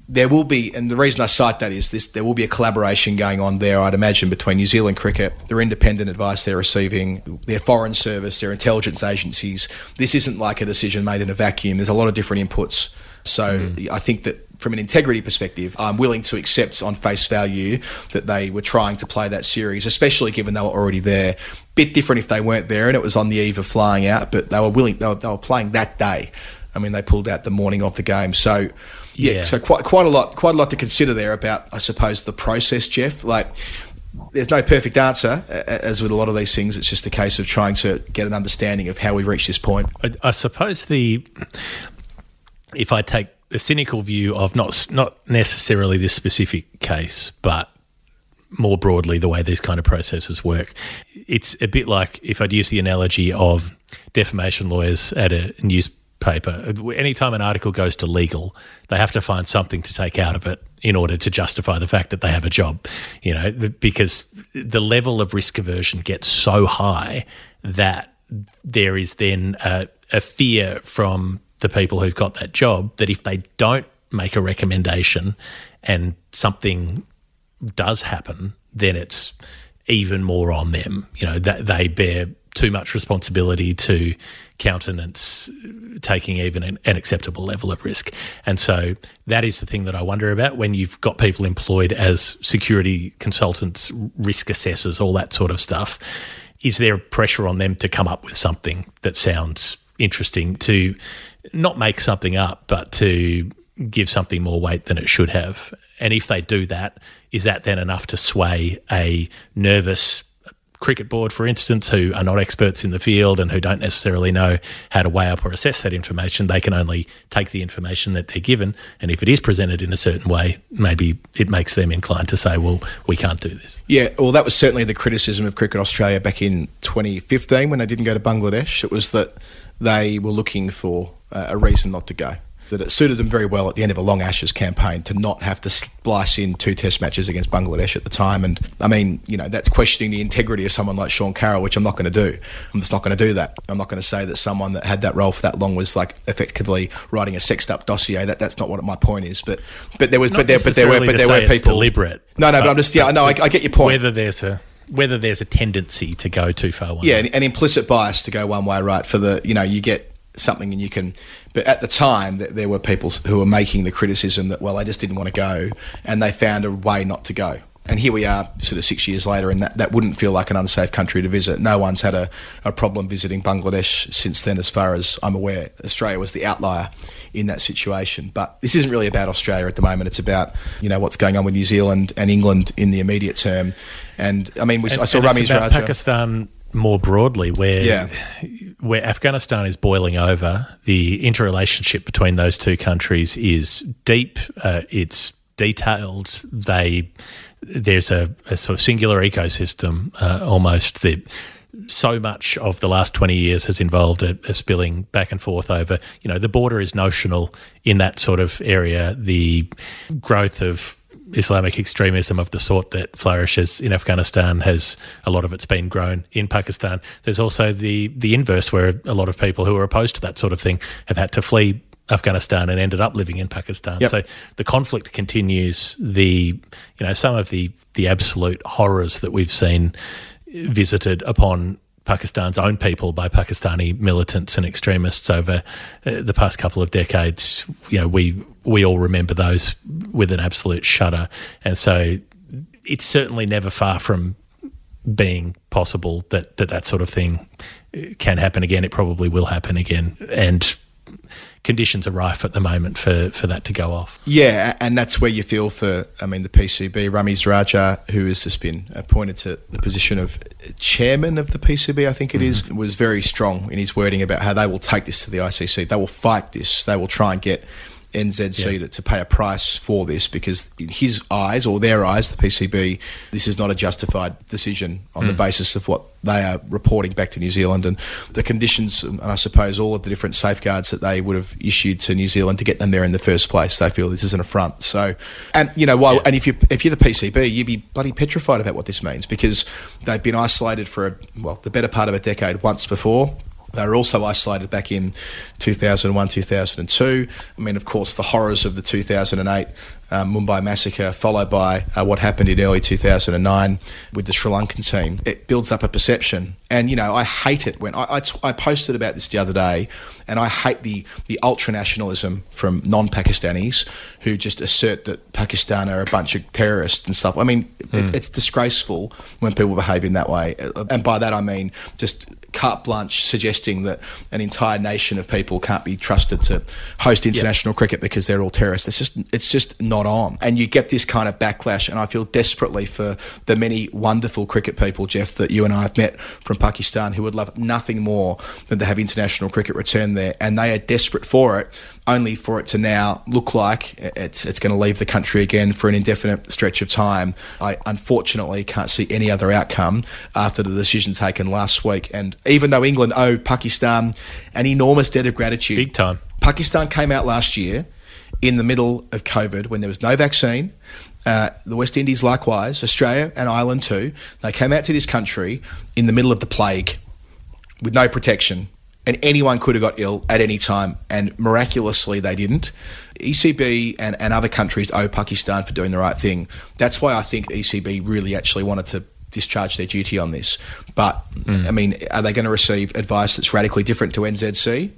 there will be, and the reason I cite that is this: there will be a collaboration going on there, I'd imagine, between New Zealand cricket, their independent advice they're receiving, their foreign service, their intelligence agencies. This isn't like a decision made in a vacuum. There's a lot of different inputs. So mm. I think that from an integrity perspective, I'm willing to accept on face value that they were trying to play that series, especially given they were already there. Bit different if they weren't there and it was on the eve of flying out, but they were willing. They were, they were playing that day. I mean, they pulled out the morning of the game, so. Yeah, yeah, so quite quite a lot quite a lot to consider there about I suppose the process, Geoff. Like there's no perfect answer, as with a lot of these things. It's just a case of trying to get an understanding of how we've reached this point. I, I suppose the if I take a cynical view of not not necessarily this specific case, but more broadly the way these kind of processes work. It's a bit like if I'd use the analogy of defamation lawyers at a newspaper. Anytime an article goes to legal, they have to find something to take out of it in order to justify the fact that they have a job. You know, because the level of risk aversion gets so high that there is then a, a fear from the people who've got that job that if they don't make a recommendation and something does happen, then it's even more on them. You know, that they bear too much responsibility to countenance taking even an, an, acceptable level of risk. And so that is the thing that I wonder about when you've got people employed as security consultants, risk assessors, all that sort of stuff. Is there pressure on them to come up with something that sounds interesting to not make something up, but to give something more weight than it should have. And if they do that, is that then enough to sway a nervous cricket board, for instance, who are not experts in the field and who don't necessarily know how to weigh up or assess that information. They can only take the information that they're given, and if it is presented in a certain way, maybe it makes them inclined to say, "Well, we can't do this." Yeah, well, that was certainly the criticism of Cricket Australia back in 2015 when they didn't go to Bangladesh. It was that they were looking for uh, a reason not to go. That it suited them very well at the end of a long Ashes campaign to not have to splice in two Test matches against Bangladesh at the time. And I mean, you know, that's questioning the integrity of someone like Sean Carroll, which I'm not going to do. I'm just not going to do that. I'm not going to say that someone that had that role for that long was like effectively writing a sexed up dossier. That that's not what my point is. But but there was Not but there but there were but there were people deliberate. No, no, but I'm just yeah. No, I, I get your point. Whether there's a whether there's a tendency to go too far one Yeah, an, an implicit bias to go one way, right? For the you know you get something and you can, but at the time th- there were people who were making the criticism that well they just didn't want to go and they found a way not to go. And here we are, sort of six years later, and that, that wouldn't feel like an unsafe country to visit. No one's had a, a problem visiting Bangladesh since then, as far as I'm aware. Australia was the outlier in that situation. But this isn't really about Australia at the moment. It's about you know what's going on with New Zealand and England in the immediate term. And I mean, we, And- I saw about Raja. Pakistan more broadly, where Yeah. where Afghanistan is boiling over. The interrelationship between those two countries is deep. Uh, it's detailed. They there's a, a sort of singular ecosystem uh, almost that. So much of the last 20 years has involved a, a spilling back and forth over, you know, the border is notional in that sort of area. The growth of Islamic extremism of the sort that flourishes in Afghanistan has a lot of it's been grown in Pakistan. There's also the the inverse, where a lot of people who are opposed to that sort of thing have had to flee Afghanistan and ended up living in Pakistan. Yep. So the conflict continues. The you know some of the the absolute horrors that we've seen visited upon Pakistan's own people by Pakistani militants and extremists over uh, the past couple of decades. You know, we we all remember those with an absolute shudder, and so it's certainly never far from being possible that that, that sort of thing can happen again. It probably will happen again, and conditions are rife at the moment for, for that to go off. Yeah, and that's where you feel for, I mean, the PCB. Ramiz Raja, who has just been appointed to the position of chairman of the PCB, I think it is, mm-hmm. was very strong in his wording about how they will take this to the ICC. They will fight this. They will try and get NZC to, to pay a price for this because, in his eyes or their eyes, the PCB, this is not a justified decision on the hmm. basis of what they are reporting back to New Zealand and the conditions, and I suppose all of the different safeguards that they would have issued to New Zealand to get them there in the first place. They feel this is an affront. So, and you know, while and if you if you're the PCB, you'd be bloody petrified about what this means because they've been isolated for a, well the better part of a decade once before. They were also isolated back in 2001, 2002. I mean, of course, the horrors of the 2008 um, Mumbai massacre, followed by uh, what happened in early 2009 with the Sri Lankan team. It builds up a perception. And, you know, I hate it when I, I, t- I posted about this the other day, and I hate the, the ultra nationalism from non Pakistanis who just assert that Pakistan are a bunch of terrorists and stuff. I mean, it's, hmm. it's disgraceful when people behave in that way. And by that, I mean just carte blanche suggesting that an entire nation of people can't be trusted to host international cricket because they're all terrorists. It's just it's just not on. And you get this kind of backlash and I feel desperately for the many wonderful cricket people, Geoff, that you and I have met from Pakistan who would love nothing more than to have international cricket return there and they are desperate for it only for it to now look like it's it's going to leave the country again for an indefinite stretch of time. I unfortunately can't see any other outcome after the decision taken last week. And even though England owe Pakistan an enormous debt of gratitude, Big time. Pakistan came out last year in the middle of COVID when there was no vaccine. Uh, the West Indies, likewise, Australia and Ireland too. They came out to this country in the middle of the plague with no protection. And anyone could have got ill at any time, and miraculously they didn't. ECB and, and other countries owe Pakistan for doing the right thing. That's why I think ECB really actually wanted to discharge their duty on this. But, mm. I mean, are they going to receive advice that's radically different to NZC?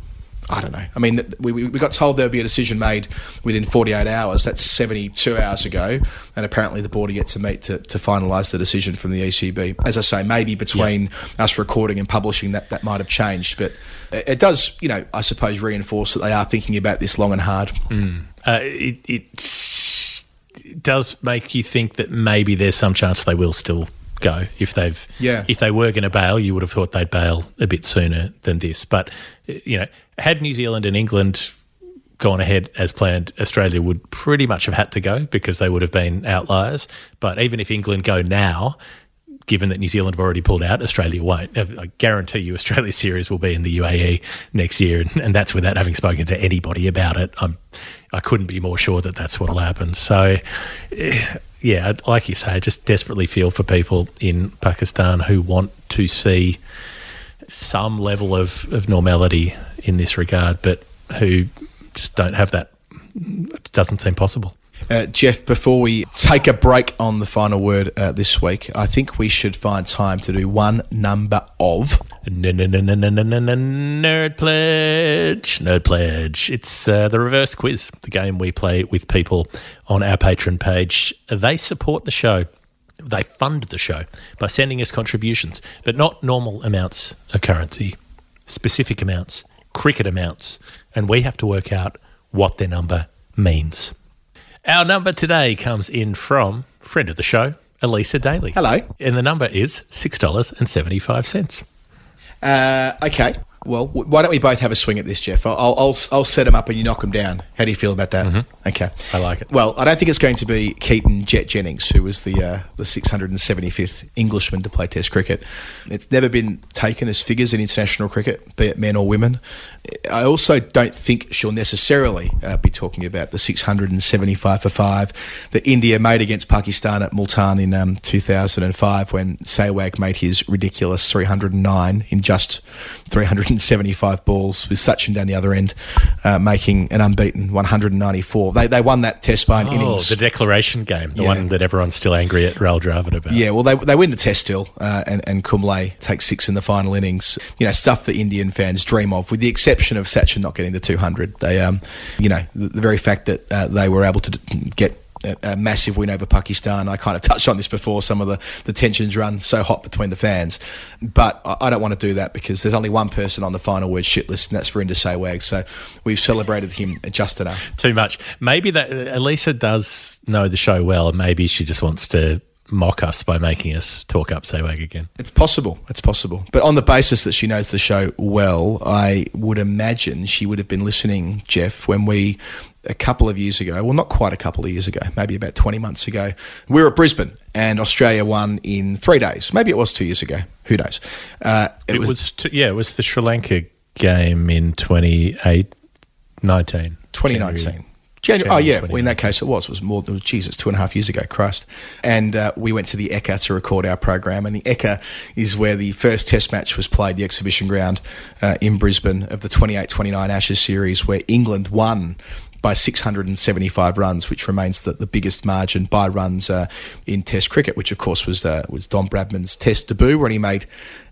I don't know. I mean, we, we we got told there would be a decision made within 48 hours. That's 72 hours ago. And apparently the board are yet to meet to, to finalise the decision from the ECB. As I say, maybe between us recording and publishing that, that might have changed. But it, does, you know, I suppose reinforce that they are thinking about this long and hard. Uh, it, it does make you think that maybe there's some chance they will still go. If they've, Yeah. if they were going to bail, you would have thought they'd bail a bit sooner than this. But you know, had New Zealand and England gone ahead as planned, Australia would pretty much have had to go because they would have been outliers. But even if England go now, given that New Zealand have already pulled out, Australia won't. I guarantee you, Australia's series will be in the UAE next year, and, and that's without having spoken to anybody about it. I'm, I couldn't be more sure that that's what will happen. So, eh, yeah, like you say, I just desperately feel for people in Pakistan who want to see some level of, of normality in this regard, but who just don't have that. It doesn't seem possible. Uh, Geoff, before we take a break on the final word uh, this week, I think we should find time to do one number of. Nerd Pledge. Nerd Pledge. It's uh, the reverse quiz, the game we play with people on our Patreon page. They support the show. They fund the show by sending us contributions, but not normal amounts of currency, specific amounts, cricket amounts, and we have to work out what their number means. Our number today comes in from friend of the show, Alica Daly. Hello. And the number is $6.75. Uh, okay. Well, w- why don't we both have a swing at this, Geoff? I'll, I'll, I'll set them up and you knock them down. How do you feel about that? Okay. I like it. Well, I don't think it's going to be Keaton Jet Jennings, who was the uh, the 675th Englishman to play Test cricket. It's never been taken as figures in international cricket, be it men or women. I also don't think she'll necessarily uh, be talking about the 675 for five that India made against Pakistan at Multan in um, 2005 when Sehwag made his ridiculous 309 in just 375 balls with Sachin down the other end, uh, making an unbeaten 194. They, they won that test by an Oh, innings. the declaration game, the Yeah. one that everyone's still angry at Rahul Dravid about. Yeah, well, they, they win the test still, uh, and, and Kumble takes six in the final innings. You know, stuff that Indian fans dream of, with the exception of Sachin not getting the 200. They, um, you know, the, the very fact that uh, they were able to d- get a, massive win over Pakistan. I kind of touched on this before. Some of the, the tensions run so hot between the fans. But I, I don't want to do that because there's only one person on the final word shit list, and that's Virender Sehwag. So we've celebrated him just enough. Too much. Maybe that Alica does know the show well, and maybe she just wants to mock us by making us talk up Sehwag again. It's possible. It's possible. But on the basis that she knows the show well, I would imagine she would have been listening, Geoff, when we, a couple of years ago, well, not quite a couple of years ago, maybe about 20 months ago, we were at Brisbane and Australia won in three days. Maybe it was two years ago. Who knows? Uh, It, was, t- yeah, it was the Sri Lanka game in 28, 19. 2019. January. January, oh, yeah. 2019. Well, in that case, it was. It was more than, Jesus, two and a half years ago, Christ. And uh, we went to the Ekka to record our program. And the Ekka is where the first test match was played, the exhibition ground uh, in Brisbane of the 28 29 Ashes series, where England won by 675 runs, which remains the, the biggest margin by runs uh, in Test cricket, which of course was uh, was Don Bradman's Test debut when he made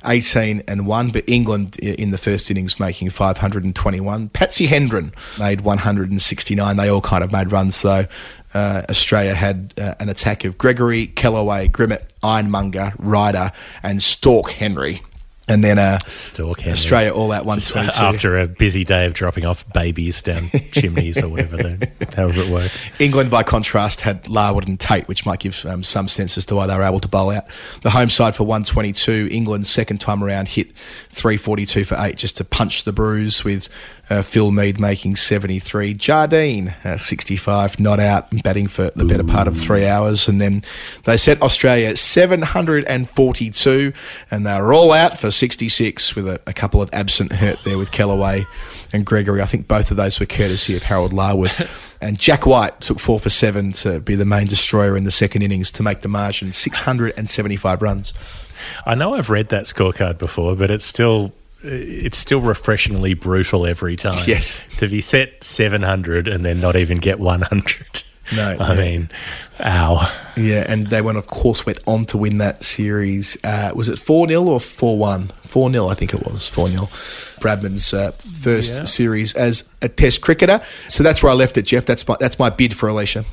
18 and one. But England in the first innings making 521. Patsy Hendren made 169. They all kind of made runs though. Uh, Australia had uh, an attack of Gregory, Kelleway, Grimmett, Ironmonger, Ryder, and Stork Hendry. And then uh, Hendry. Australia all out 122. After a busy day of dropping off babies down chimneys or whatever, the, however it works. England, by contrast, had Larwood and Tate, which might give um, some sense as to why they were able to bowl out. The home side for 122. England, second time around, hit 342 for eight just to punch the bruise with uh, Phil Mead making 73. Jardine, uh, 65, not out, and batting for the better part of three hours. And then they set Australia 742, and they were all out for 66 with a, a couple of absent hurt there with Kelleway and Gregory. I think both of those were courtesy of Harold Larwood. And Jack White took four for seven to be the main destroyer in the second innings to make the margin 675 runs. I know I've read that scorecard before, but it's still it's still refreshingly brutal every time. Yes. to be set seven hundred and then not even get one hundred. No, I yeah. mean, ow. Yeah, and they went, of course, went on to win that series. Uh, was it 4 0 or 4 1? 4 0, I think it was 4 0. Bradman's uh, first Yeah. series as a Test cricketer. So that's where I left it, Geoff. That's my, that's my bid for Alica.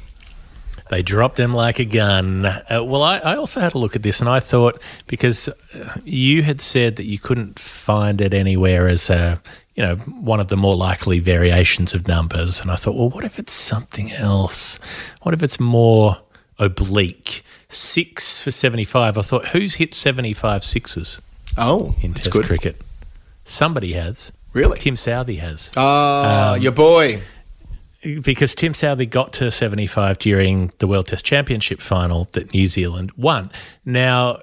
They dropped them like a gun. Uh, well, I, I also had a look at this and I thought because uh, you had said that you couldn't find it anywhere as a, you know, one of the more likely variations of numbers. And I thought, well, what if it's something else? What if it's more oblique? six for 75. I thought, who's hit 75 sixes Oh, in Test good. cricket? Somebody has. Really? Tim Southey has. Oh, Um, your boy. Because Tim Southey got to 75 during the World Test Championship final that New Zealand won. Now,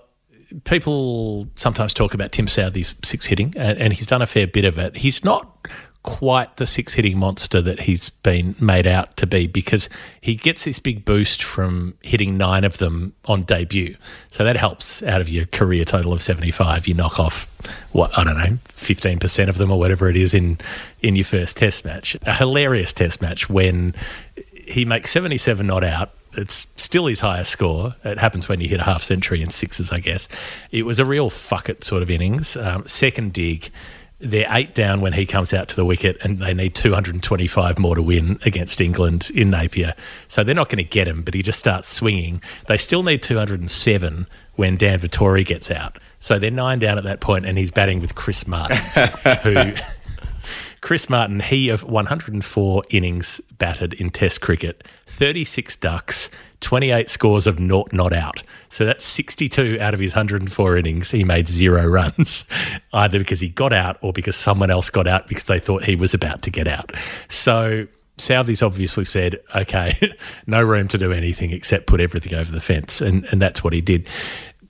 people sometimes talk about Tim Southey's six hitting, and, and he's done a fair bit of it. He's not quite the six hitting monster that he's been made out to be because he gets this big boost from hitting nine of them on debut. So that helps out of your career total of 75. You knock off, what, I don't know, 15% of them or whatever it is in, in your first test match. A hilarious test match when he makes 77 not out. It's still his highest score. It happens when you hit a half century in sixes, I guess. It was a real fuck it sort of innings. Um, second dig, they're eight down when he comes out to the wicket, and they need 225 more to win against England in Napier. So they're not going to get him, but he just starts swinging. They still need 207 when Dan Vettori gets out. So they're nine down at that point, and he's batting with Chris Martin, who. Chris Martin, he of 104 innings batted in Test cricket, 36 ducks, 28 scores of naught not out. So that's 62 out of his 104 innings. He made zero runs, either because he got out or because someone else got out because they thought he was about to get out. So Southey's obviously said, okay, no room to do anything except put everything over the fence. And, and that's what he did.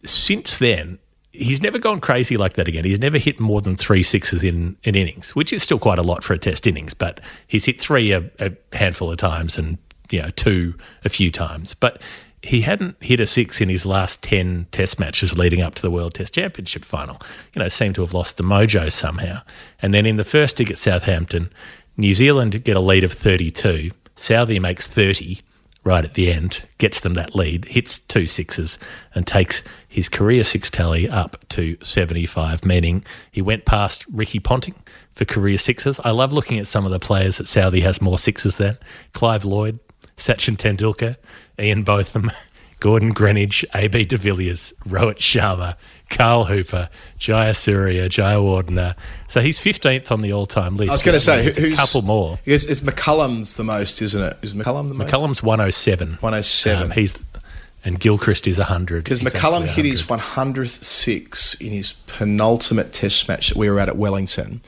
Since then, he's never gone crazy like that again. He's never hit more than three sixes in an innings, which is still quite a lot for a test innings, but he's hit three a, a handful of times and, you know, two a few times. But he hadn't hit a six in his last 10 test matches leading up to the World Test Championship final. You know, seemed to have lost the mojo somehow. And then in the first dig at Southampton, New Zealand get a lead of 32. Southey makes 30 right at the end, gets them that lead, hits two sixes, and takes his career six tally up to 75, meaning he went past Ricky Ponting for career sixes. I love looking at some of the players that Southey has more sixes than Clive Lloyd, Sachin Tendulkar, Ian Botham, Gordon Greenidge, AB de Villiers, Rohit Sharma, Carl Hooper, Jayasuriya, Jaya Wardner. So he's 15th on the all time list. I was going to say, who's a couple more. Yes, it's McCullum's the most, isn't it? Is McCullum the most? McCullum's 107. 107. Um, he's and Gilchrist is 100. Because McCullum hit his 100. 100th six in his penultimate test match that we were at at Wellington.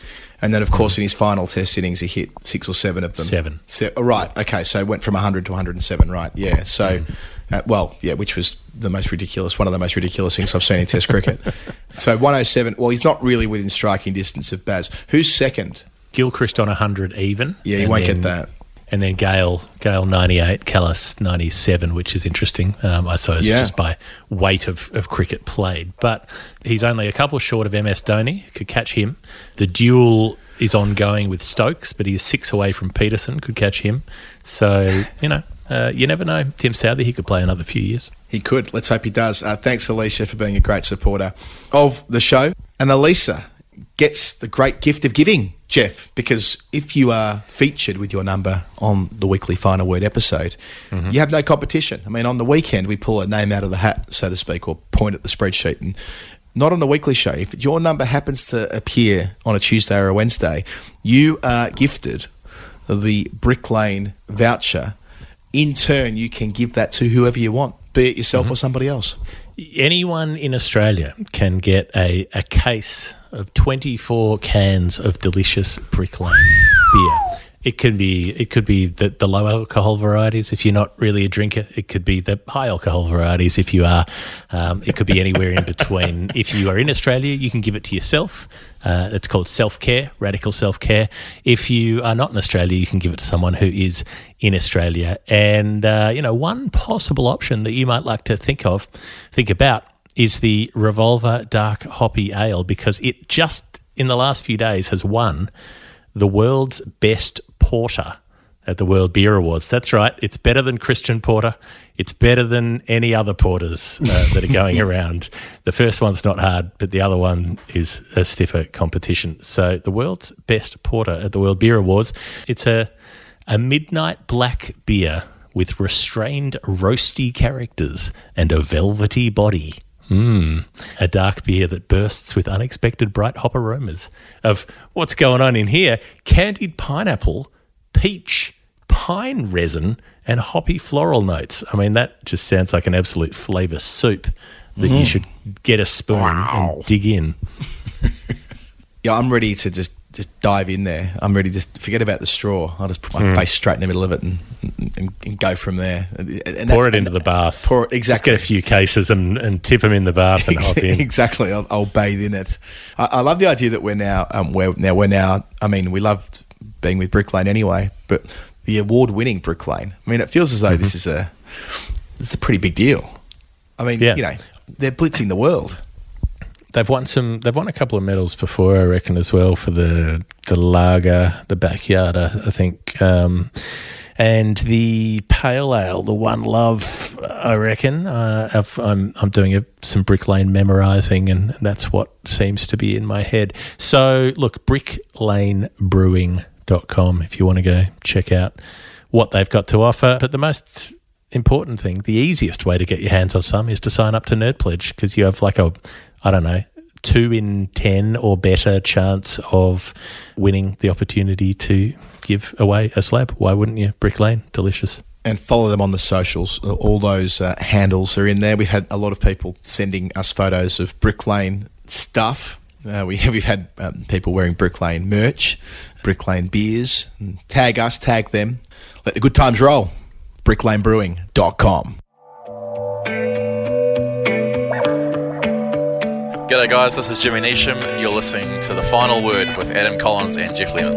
And then, of course, in his final test innings, he hit six or seven of them. Seven. Se- oh, right. Okay. So it went from 100 to 107. Right. Yeah. So, uh, well, yeah, which was the most ridiculous, one of the most ridiculous things I've seen in Test cricket. So 107. Well, he's not really within striking distance of Baz. Who's second? Gilchrist on 100 even. Yeah, you won't get that. And then Gayle, Gayle 98, Kallis 97, which is interesting, um, I suppose, Yeah. just by weight of, of cricket played. But he's only a couple short of MS Dhoni, could catch him. The duel is ongoing with Stokes, but he's six away from Pietersen, could catch him. So, you know, uh, you never know. Tim Southey, he could play another few years. He could. Let's hope he does. Uh, thanks, Alica, for being a great supporter of the show. And Alica gets the great gift of giving, Geoff, because if you are featured with your number on the weekly Final Word episode, mm-hmm. you have no competition. I mean, on the weekend, we pull a name out of the hat, so to speak, or point at the spreadsheet. And not on the weekly show. If your number happens to appear on a Tuesday or a Wednesday, you are gifted the Brick Lane voucher. In turn, you can give that to whoever you want, be it yourself mm-hmm. or somebody else. Anyone in Australia can get a, a case of 24 cans of delicious Brick Lane beer. It can be it could be the, the low alcohol varieties if you're not really a drinker. It could be the high alcohol varieties if you are. Um, it could be anywhere in between. If you are in Australia, you can give it to yourself. Uh, it's called self care, radical self care. If you are not in Australia, you can give it to someone who is in Australia. And uh, you know, one possible option that you might like to think of, think about, is the Revolver Dark Hoppy Ale because it just in the last few days has won the world's best porter at the World Beer Awards. That's right. It's better than Christian Porter. It's better than any other porters uh, that are going around. The first one's not hard, but the other one is a stiffer competition. So the world's best porter at the World Beer Awards. It's a a midnight black beer with restrained roasty characters and a velvety body. Mmm, a dark beer that bursts with unexpected bright hop aromas of what's going on in here candied pineapple, peach, pine resin and hoppy floral notes. I mean, that just sounds like an absolute flavour soup that you should get a spoon and dig in. Yeah, I'm ready to just just dive in there. I'm ready to just forget about the straw. I'll just put my face straight in the middle of it and and, and go from there. And that's- Pour it into and- the bath. Pour it Just exactly. get a few cases and, and tip them in the bath and hop in. exactly. I'll, I'll bathe in it. I, I love the idea that we're now, um, we're now, we're now. I mean, we loved being with Brick Lane anyway, but the award-winning Brick Lane. I mean, it feels as though this is a, this is a pretty big deal. I mean, Yeah. you know, they're blitzing the world. They've won some. They've won a couple of medals before, I reckon, as well for the the lager, the backyard. I I think, um, and the pale ale, the One Love. I reckon. Uh, I've, I'm I'm doing a, some Brick Lane memorising, and that's what seems to be in my head. So look, bricklanebrewing.com if you want to go check out what they've got to offer. But the most important thing, the easiest way to get your hands on some is to sign up to Nerd Pledge because you have like a, I don't know, two in 10 or better chance of winning the opportunity to give away a slab. Why wouldn't you? Brick Lane, delicious. and follow them on the socials. All those uh, handles are in there. We've had a lot of people sending us photos of Brick Lane stuff. Uh, we we've had um, people wearing Brick Lane merch, Brick Lane beers. And tag us, tag them. Let the good times roll. BrickLaneBrewing.com. G'day, guys. This is Jimmy Neesham. You're listening to The Final Word with Adam Collins and Geoff Lemon.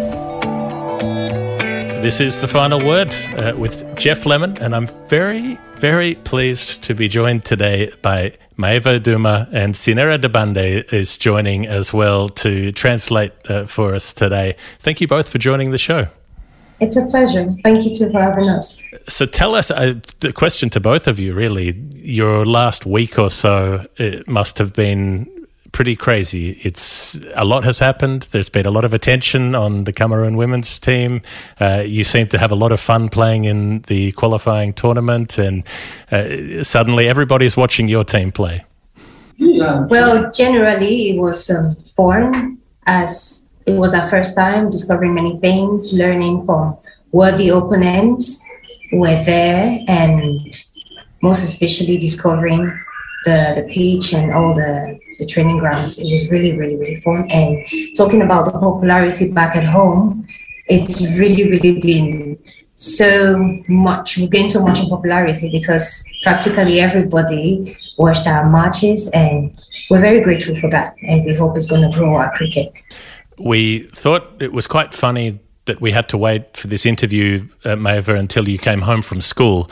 This is the final word uh, with Geoff Lemon, and I'm very, very pleased to be joined today by Maeva Douma and Cynerah Dibande is joining as well to translate uh, for us today. Thank you both for joining the show. It's a pleasure. Thank you too for having us. So tell us uh, the question to both of you, really. Your last week or so it must have been pretty crazy. It's a lot has happened. There's been a lot of attention on the Cameroon women's team. Uh, you seem to have a lot of fun playing in the qualifying tournament, and uh, suddenly everybody's watching your team play. Well, generally, it was um, fun as it was our first time discovering many things, learning from worthy opponents were there, and most especially discovering the, the pitch and all the, the training grounds. It was really, really, really fun. And talking about the popularity back at home, it's really, really been so much, we gained so much in popularity because practically everybody watched our matches and we're very grateful for that. And we hope it's going to grow our cricket. We thought it was quite funny that we had to wait for this interview, uh, Maeva, until you came home from school.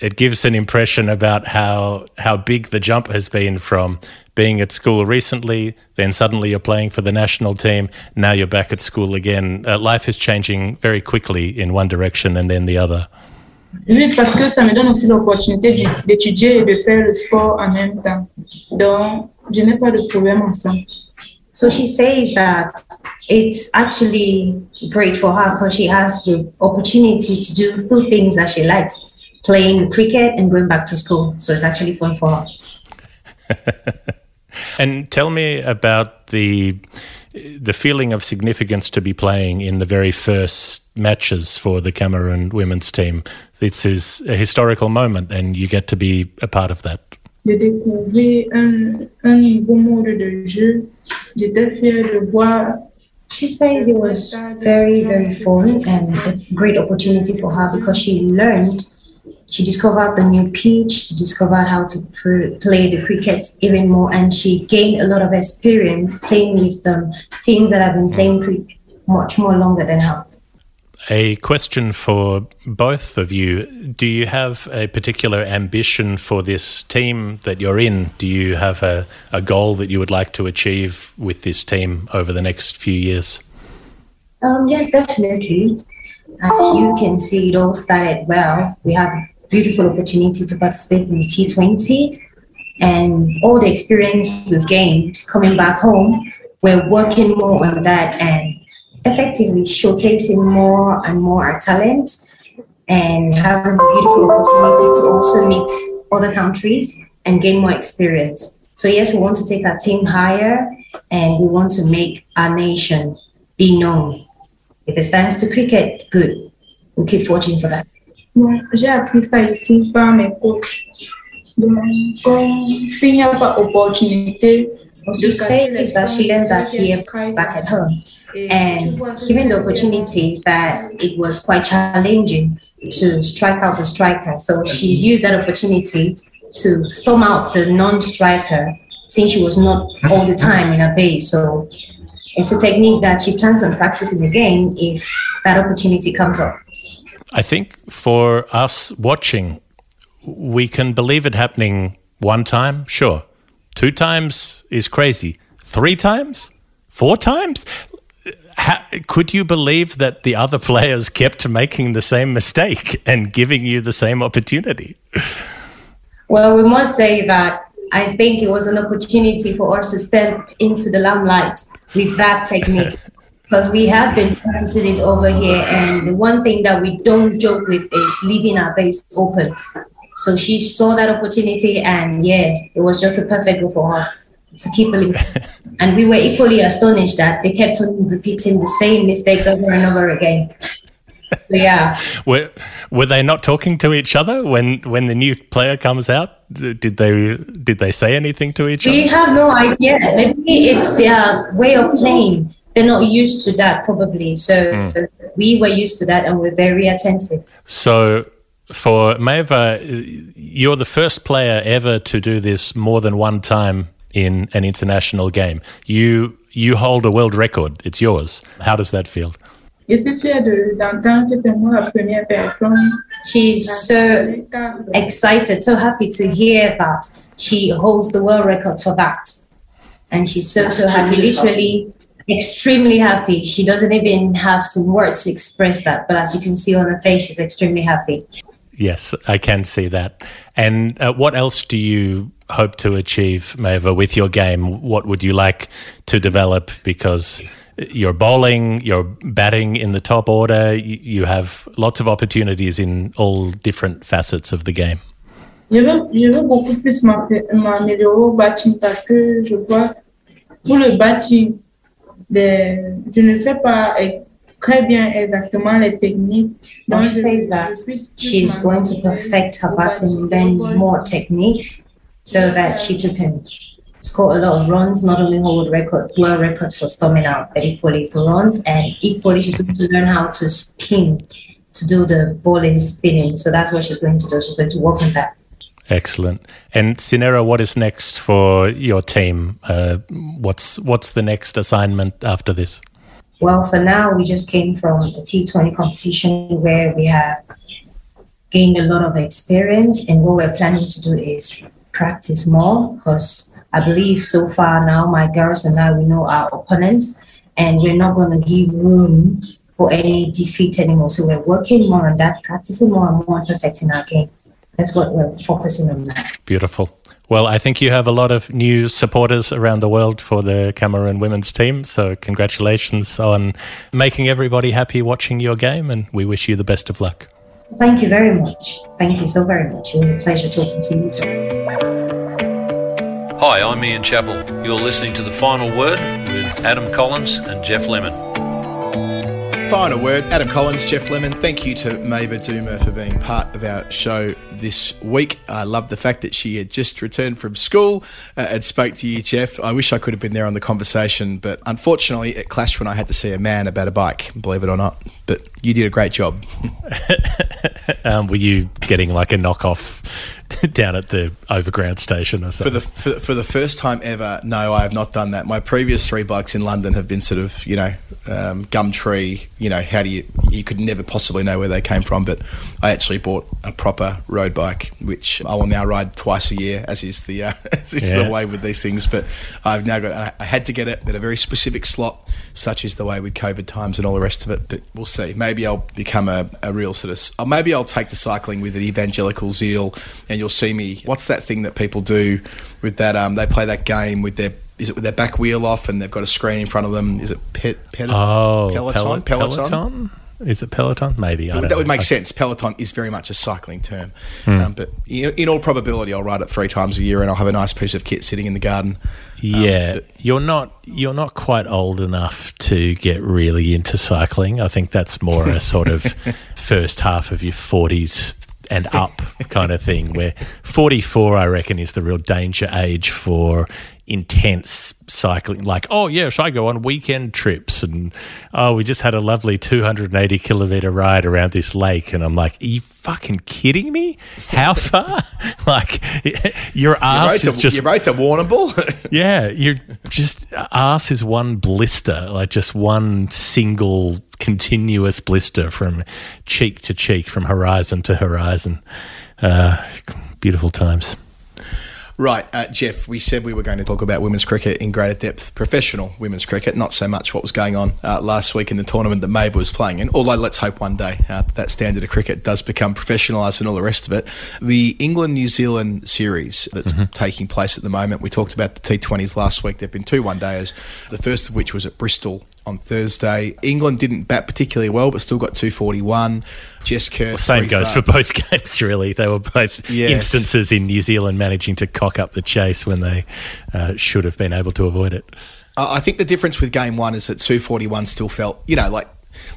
It gives an impression about how how big the jump has been from being at school recently, then suddenly you're playing for the national team. Now you're back at school again. Uh, life is changing very quickly in one direction and then the other. Oui, parce que ça me donne aussi l'opportunité d'étudier et de faire le sport en même temps. Donc, je n'ai pas de problème à ça. So she says that it's actually great for her because she has the opportunity to do two things that she likes playing cricket and going back to school. So it's actually fun for her. And tell me about the the feeling of significance to be playing in the very first matches for the Cameroon women's team. This is a historical moment, and you get to be a part of that. De découvrir un, un nouveau mode de jeu. J'étais fière de voir She says it was very, very fun and a great opportunity for her because she learned, she discovered the new pitch, she discovered how to pr- play the cricket even more, and she gained a lot of experience playing with um, teams that have been playing cricket much more longer than her. A question for both of you. Do you have a particular ambition for this team that you're in? Do you have a, a goal that you would like to achieve with this team over the next few years? Um, yes, definitely. As you can see, it all started well. We had a beautiful opportunity to participate in the T20 and all the experience we've gained coming back home, we're working more on that and effectively showcasing more and more our talent and having a beautiful opportunity to also meet other countries and gain more experience. So yes, we want to take our team higher and we want to make our nation be known. If it's thanks to cricket, good. we'll keep forging for that. Bon, j'ai appris ça ici par mes coachs. Donc, s'il n'y a pas opportunité, What she said is that she learned that here back at home. And given the opportunity that it was quite challenging to strike out the striker, so she used that opportunity to storm out the non-striker since she was not all the time in her base. So it's a technique that she plans on practicing again if that opportunity comes up. I think for us watching, we can believe it happening one time, sure. Two times is crazy. Three times? Four times? How, could you believe that the other players kept making the same mistake and giving you the same opportunity? Well, we must say that I think it was an opportunity for us to step into the limelight with that technique. Because we have been practicing it over here, and the one thing that we don't joke with is leaving our base open. So she saw that opportunity, and yeah, it was just a perfect goal for her to keep believing. and we were equally astonished that they kept on repeating the same mistakes over and over again. So, yeah. Were were they not talking to each other when when the new player comes out? Did they did they say anything to each We other? We have no idea. Maybe it's their way of playing. They're not used to that, probably. So hmm. we were used to that, and we're very attentive. So for Maeva, you're the first player ever to do this more than one time in an international game. You you hold a world record. It's yours. How does that feel? je suis fière de- d'entendre que c'est moi la première personne. She's so excited, so happy to hear that she holds the world record for that. And she's so, so happy, literally extremely happy. She doesn't even have some words to express that, but as you can see on her face, she's extremely happy. Yes, I can see that. And uh, what else do you hope to achieve, Maeva, with your game? What would you like to develop? Because you're bowling, you're batting in the top order, you, you have lots of opportunities in all different facets of the game. Je veux, je veux beaucoup plus m'améliorer au batting parce que je vois pour le batting, les- je ne fais pas eh, très bien exactement les techniques. Now she says that plus she's going to perfect her batting, batting learn more techniques so that she too can score a lot of runs, not only hold record, world record for storming out, but equally for runs. And equally, she's going to learn how to spin, to do the bowling spinning. So that's what she's going to do. She's going to work on that. Excellent. And Cynerah, what is next for your team? Uh, what's what's the next assignment after this? Well, for now, we just came from a T20 competition where we have gained a lot of experience, and what we're planning to do is practice more because I believe so far now, my girls and I, we know our opponents, and we're not going to give room for any defeat anymore. So we're working more on that, practicing more and more, and perfecting our game. That's what we're focusing on now. Beautiful. Well, I think you have a lot of new supporters around the world for the Cameroon women's team. So, congratulations on making everybody happy watching your game, and we wish you the best of luck. Thank you very much. Thank you so very much. It was a pleasure talking to you too. Hi, I'm Ian Chappell. You're listening to The Final Word with Adam Collins and Geoff Lemon. Final word, Adam Collins, Geoff Lemon. Thank you to Maeva Douma for being part of our show this week. I love the fact that she had just returned from school uh, and spoke to you, Geoff. I wish I could have been there on the conversation, but unfortunately, it clashed when I had to see a man about a bike. Believe it or not, but you did a great job. Um, were you getting like a knockoff down at the overground station or For the for, for the first time ever, no, I have not done that. My previous three bikes in London have been sort of, you know, um, Gumtree. You know, how do you? You could never possibly know where they came from. But I actually bought a proper road bike, which I will now ride twice a year, as is the uh, as is Yeah. the way with these things. But I've now got. I- I had to get it at a very specific slot, such is the way with COVID times and all the rest of it. But we'll see. Maybe I'll become a, a real sort of. maybe I'll take to cycling with an evangelical zeal, and you'll see me. What's that thing that people do with that? Um, they play that game with their. Is it with their back wheel off and they've got a screen in front of them? Is it pet, pet, oh, Peloton? Pel- Peloton? Is it Peloton? Maybe. I don't that would make I- sense. Peloton is very much a cycling term, Hmm. um, but in, all probability, I'll ride it three times a year, and I'll have a nice piece of kit sitting in the garden. Yeah, you're not you're not quite old enough to get really into cycling. I think that's more a sort of first half of your forties and up kind of thing. Where forty four, I reckon, is the real danger age for intense cycling. Like, oh yes, I go on weekend trips, and oh, we just had a lovely two hundred and eighty kilometer ride around this lake, and I'm like, are you fucking kidding me? How far? like, your You ass rode, is to, just you rode to Warrnambool? yeah, you're just ass is one blister, like just one single continuous blister from cheek to cheek, from horizon to horizon. Uh, beautiful times. Right, uh, Geoff, we said we were going to talk about women's cricket in greater depth, professional women's cricket, not so much what was going on uh, last week in the tournament that Maeve was playing in, although let's hope one day uh, that standard of cricket does become professionalised and all the rest of it. The England New Zealand series that's taking place at the moment, we talked about the T20s last week. There have been two one days, the first of which was at Bristol on Thursday. England didn't bat particularly well, but still got 241. Jess Kerr. Well, same goes for- both games, really. They were both Yes. instances in New Zealand managing to cock up the chase when they uh, should have been able to avoid it. I I think the difference with game one is that 241 still felt, you know, like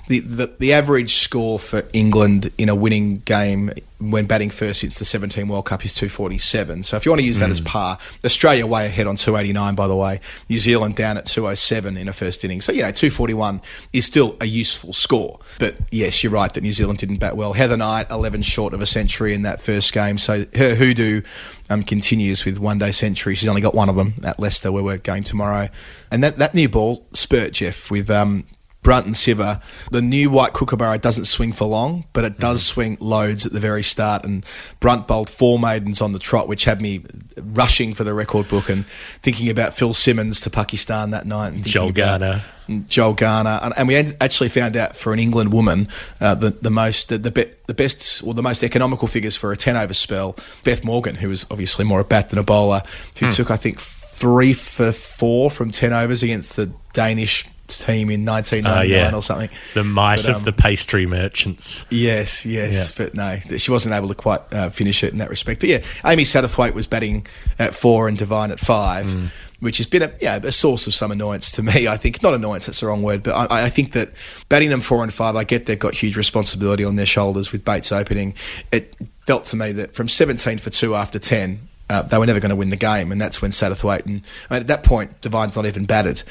the, the, the average score for England in a winning game when batting first since the 17 World Cup is 247. So if you want to use that as par, Australia way ahead on 289, by the way. New Zealand down at 207 in a first inning. So, you know, 241 is still a useful score. But yes, you're right that New Zealand didn't bat well. Heather Knight, 11 short of a century in that first game. So her hoodoo um, continues with one day century. She's only got one of them at Leicester, where we're going tomorrow. And that, that new ball spurt, Geoff, with um, Brunt and Sciver. The new white kookaburra doesn't swing for long, but it does swing loads at the very start. And Brunt bowled four maidens on the trot, which had me rushing for the record book and thinking about Phil Simmons to Pakistan that night. And Joel Garner. Joel Garner, and, and we actually found out for an England woman uh, the the most the the, be, the best or the most economical figures for a ten over spell. Beth Morgan, who was obviously more a bat than a bowler, who Hmm. took I think three for four from ten overs against the Danish team in 1999 Uh, yeah. or something. The might But, of um, the pastry merchants. Yes, yes, but no, she wasn't able to quite uh, finish it in that respect. But yeah, Amy Satterthwaite was batting at four and Devine at five, Mm. which has been a, yeah, a source of some annoyance to me. I think not annoyance, that's the wrong word, but I, I think that batting them four and five, I get they've got huge responsibility on their shoulders with Bates opening. It felt to me that from 17 for two after 10. Uh, they were never going to win the game, and that's when Satterthwaite and I mean, at that point, Devine's not even batted.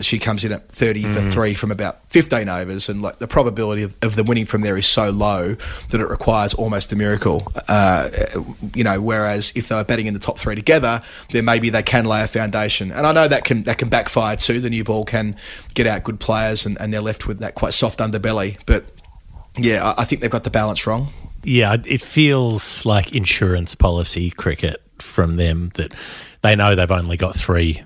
She comes in at 30 for Mm. three from about 15 overs, and like the probability of, of the winning from there is so low that it requires almost a miracle. Uh, you know, whereas if they were batting in the top three together, then maybe they can lay a foundation. And I know that can that can backfire too. The new ball can get out good players, and, and they're left with that quite soft underbelly. But yeah, I, I think they've got the balance wrong. Yeah, it feels like insurance policy cricket from them that they know they've only got three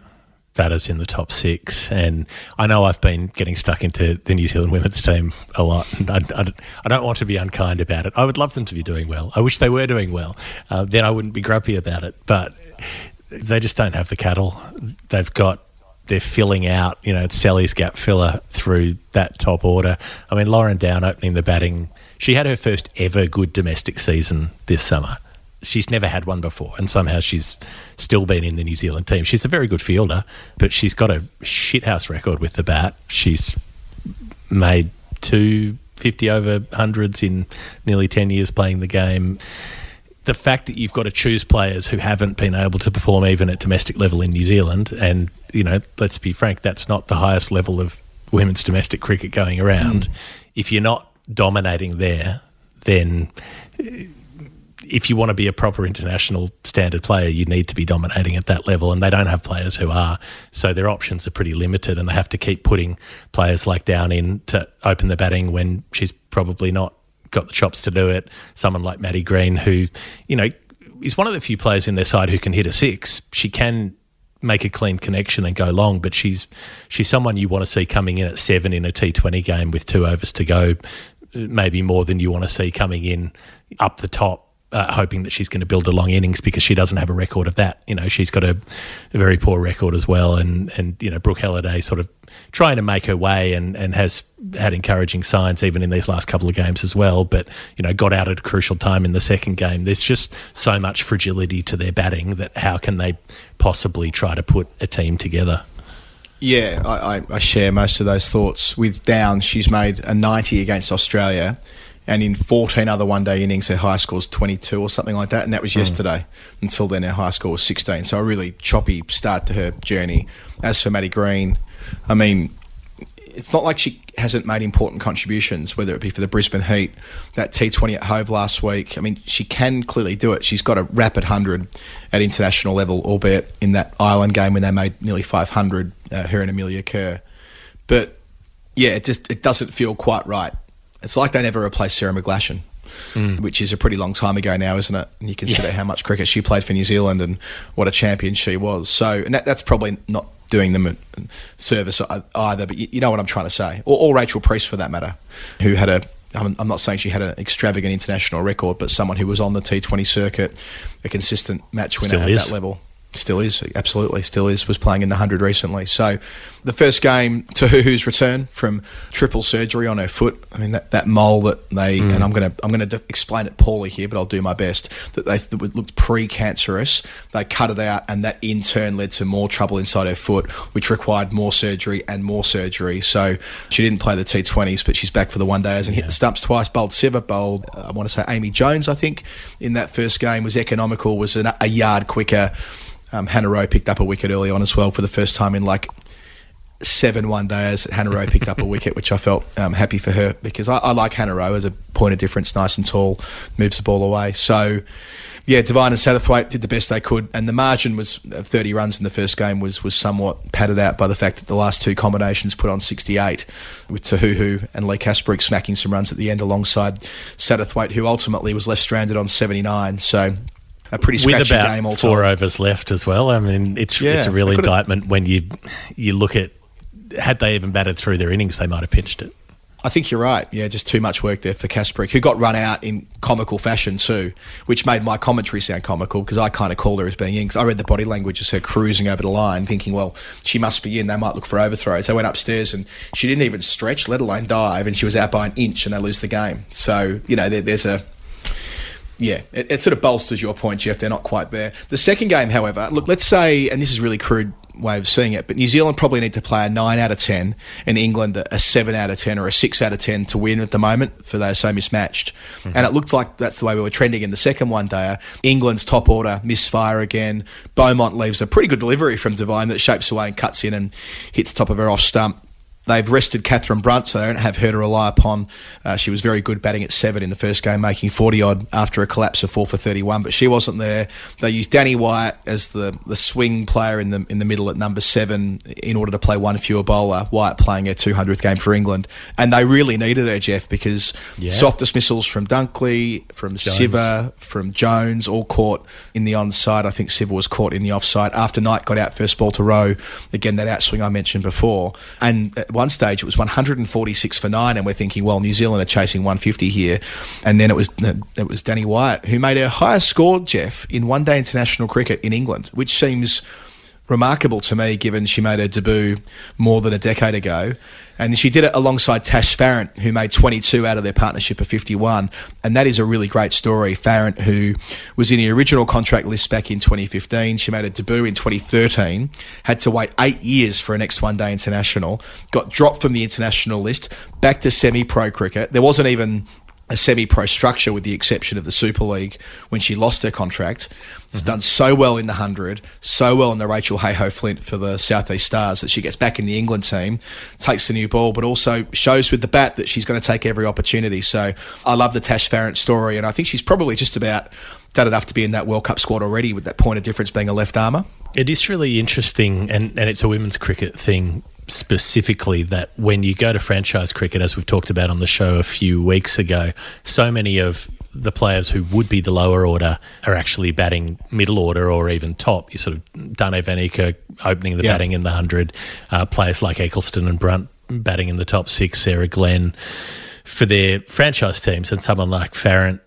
batters in the top six. And I know I've been getting stuck into the New Zealand women's team a lot. I, I, I don't want to be unkind about it. I would love them to be doing well. I wish they were doing well. Uh, then I wouldn't be grumpy about it. But they just don't have the cattle. They've got they're filling out, you know, it's Sally's gap filler through that top order. I mean, Lauren Down opening the batting, she had her first ever good domestic season this summer. She's never had one before, and somehow she's still been in the New Zealand team. She's a very good fielder, but she's got a shithouse record with the bat. She's made two 50 over hundreds in nearly 10 years playing the game the fact that you've got to choose players who haven't been able to perform even at domestic level in New Zealand, and you know, let's be frank, that's not the highest level of women's domestic cricket going around. Hmm. If you're not dominating there, then if you want to be a proper international standard player, you need to be dominating at that level, and they don't have players who are. So their options are pretty limited, and they have to keep putting players like Down in to open the batting when she's probably not got the chops to do it. Someone like Maddie Green, who, you know, is one of the few players in their side who can hit a six. She can make a clean connection and go long, but she's she's someone you want to see coming in at seven in a T Twenty game with two overs to go, maybe more than you want to see coming in up the top uh, hoping that she's going to build a long innings because she doesn't have a record of that. You know, she's got a, a very poor record as well, and and you know, Brooke Halliday sort of trying to make her way and and has had encouraging signs even in these last couple of games as well. But you know, got out at a crucial time in the second game. There's just so much fragility to their batting that how can they possibly try to put a team together? Yeah, I, I, share most of those thoughts. With Down, she's made a 90 against Australia, and in 14 other one day innings, her high score was 22 or something like that, and that was yesterday. Until then, her high score was 16. So a really choppy start to her journey. As for Maddie Green, I mean, it's not like she hasn't made important contributions, whether it be for the Brisbane Heat, that T20 at Hove last week. I mean, she can clearly do it. She's got a rapid 100 at international level, albeit in that Ireland game when they made nearly 500, uh, her and Amelia Kerr. But yeah, it just it doesn't feel quite right. It's like they never replaced Sarah McGlashan. Mm. Which is a pretty long time ago now, isn't it? And you consider Yeah. how much cricket she played for New Zealand and what a champion she was. So, and that, that's probably not doing them a service either, but you, you know what I'm trying to say. Or, or Rachel Priest, for that matter, who had a I'm, I'm not saying she had an extravagant international record, but someone who was on the T20 circuit, a consistent match winner Still at is. that level. Still is, absolutely, still is. Was playing in the 100 recently. So the first game, to Tahuhu's return from triple surgery on her foot. I mean, that, that mole that they, and I'm going to I'm going to explain it poorly here, but I'll do my best, that they that looked pre-cancerous. They cut it out, and that in turn led to more trouble inside her foot, which required more surgery and more surgery. So she didn't play the T20s, but she's back for the one days and hit the stumps twice. Bowled Sciver, bowled, uh, I want to say Amy Jones, I think, in that first game, was economical, was an, a yard quicker. Um, Hannah Rowe picked up a wicket early on as well for the first time in like seven one days. Hannah Rowe picked up a wicket, which I felt um, happy for her because I, I like Hannah Rowe as a point of difference, nice and tall, moves the ball away. So, yeah, Devine and Satterthwaite did the best they could, and the margin was uh, 30 runs in the first game was was somewhat padded out by the fact that the last two combinations put on 68 with Tahuhu and Leigh Kasperek smacking some runs at the end alongside Satterthwaite, who ultimately was left stranded on 79. So. A pretty with about game all four time. overs left as well. I mean, it's Yeah, it's a real indictment when you you look at had they even batted through their innings, they might have pitched it. I think you're right. Yeah, just too much work there for Kasperek, who got run out in comical fashion too, which made my commentary sound comical because I kind of called her as being in. Because I read the body language as her cruising over the line, thinking, well, she must be in. They might look for overthrows. They went upstairs and she didn't even stretch, let alone dive, and she was out by an inch, and they lose the game. So you know, there, there's a yeah, it, it sort of bolsters your point, Geoff. They're not quite there. The second game, however, look, let's say, and this is really crude way of seeing it, but New Zealand probably need to play a 9 out of 10 and England a 7 out of 10 or a 6 out of 10 to win at the moment for they're so mismatched. Mm-hmm. And it looked like that's the way we were trending in the second one day. England's top order misfire again. Beaumont leaves a pretty good delivery from Devine that shapes away and cuts in and hits top of her off stump. They've rested Catherine Brunt, so they don't have her to rely upon. Uh, she was very good batting at seven in the first game, making 40 odd after a collapse of four for 31, but she wasn't there. They used Danni Wyatt as the, the swing player in the in the middle at number seven in order to play one fewer bowler. Wyatt playing her 200th game for England. And they really needed her, Geoff, because Yeah. soft dismissals from Dunkley, from Sciver, from Jones, all caught in the onside. I think Sciver was caught in the offside after Knight got out first ball to Rowe. Again, that outswing I mentioned before. And at one stage, it was 146 for nine, and we're thinking, well, New Zealand are chasing 150 here. And then it was it was Danni Wyatt who made her highest score, Geoff, in one day international cricket in England, which seems remarkable to me given she made her debut more than a decade ago. And she did it alongside Tash Farrant, who made 22 out of their partnership of 51. And that is a really great story. Farrant, who was in the original contract list back in 2015, she made a debut in 2013, had to wait eight years for a next one day international, got dropped from the international list, back to semi pro cricket. There wasn't even a semi-pro structure with the exception of the Super League when she lost her contract. It's done so well in the 100, so well in the Rachael Heyhoe Flint for the Southeast Stars that she gets back in the England team, takes the new ball, but also shows with the bat that she's going to take every opportunity. So I love the Tash Farrant story, and I think she's probably just about done enough to be in that World Cup squad already with that point of difference being a left armour. It is really interesting, and, and it's a women's cricket thing specifically that when you go to franchise cricket, as we've talked about on the show a few weeks ago, so many of the players who would be the lower order are actually batting middle order or even top. You sort of Dane Van Niekerk opening the Yeah. batting in the 100, uh, players like Ecclestone and Brunt batting in the top six, Sarah Glenn for their franchise teams, and someone like Farrant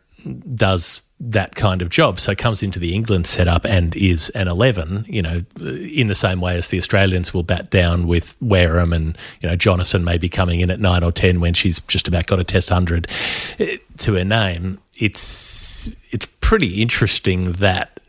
does that kind of job. So comes into the England setup and is an 11, you know, in the same way as the Australians will bat down with Wareham and, you know, Jonassen may be coming in at 9 or 10 when she's just about got a test 100 eh, to her name. It's it's pretty interesting that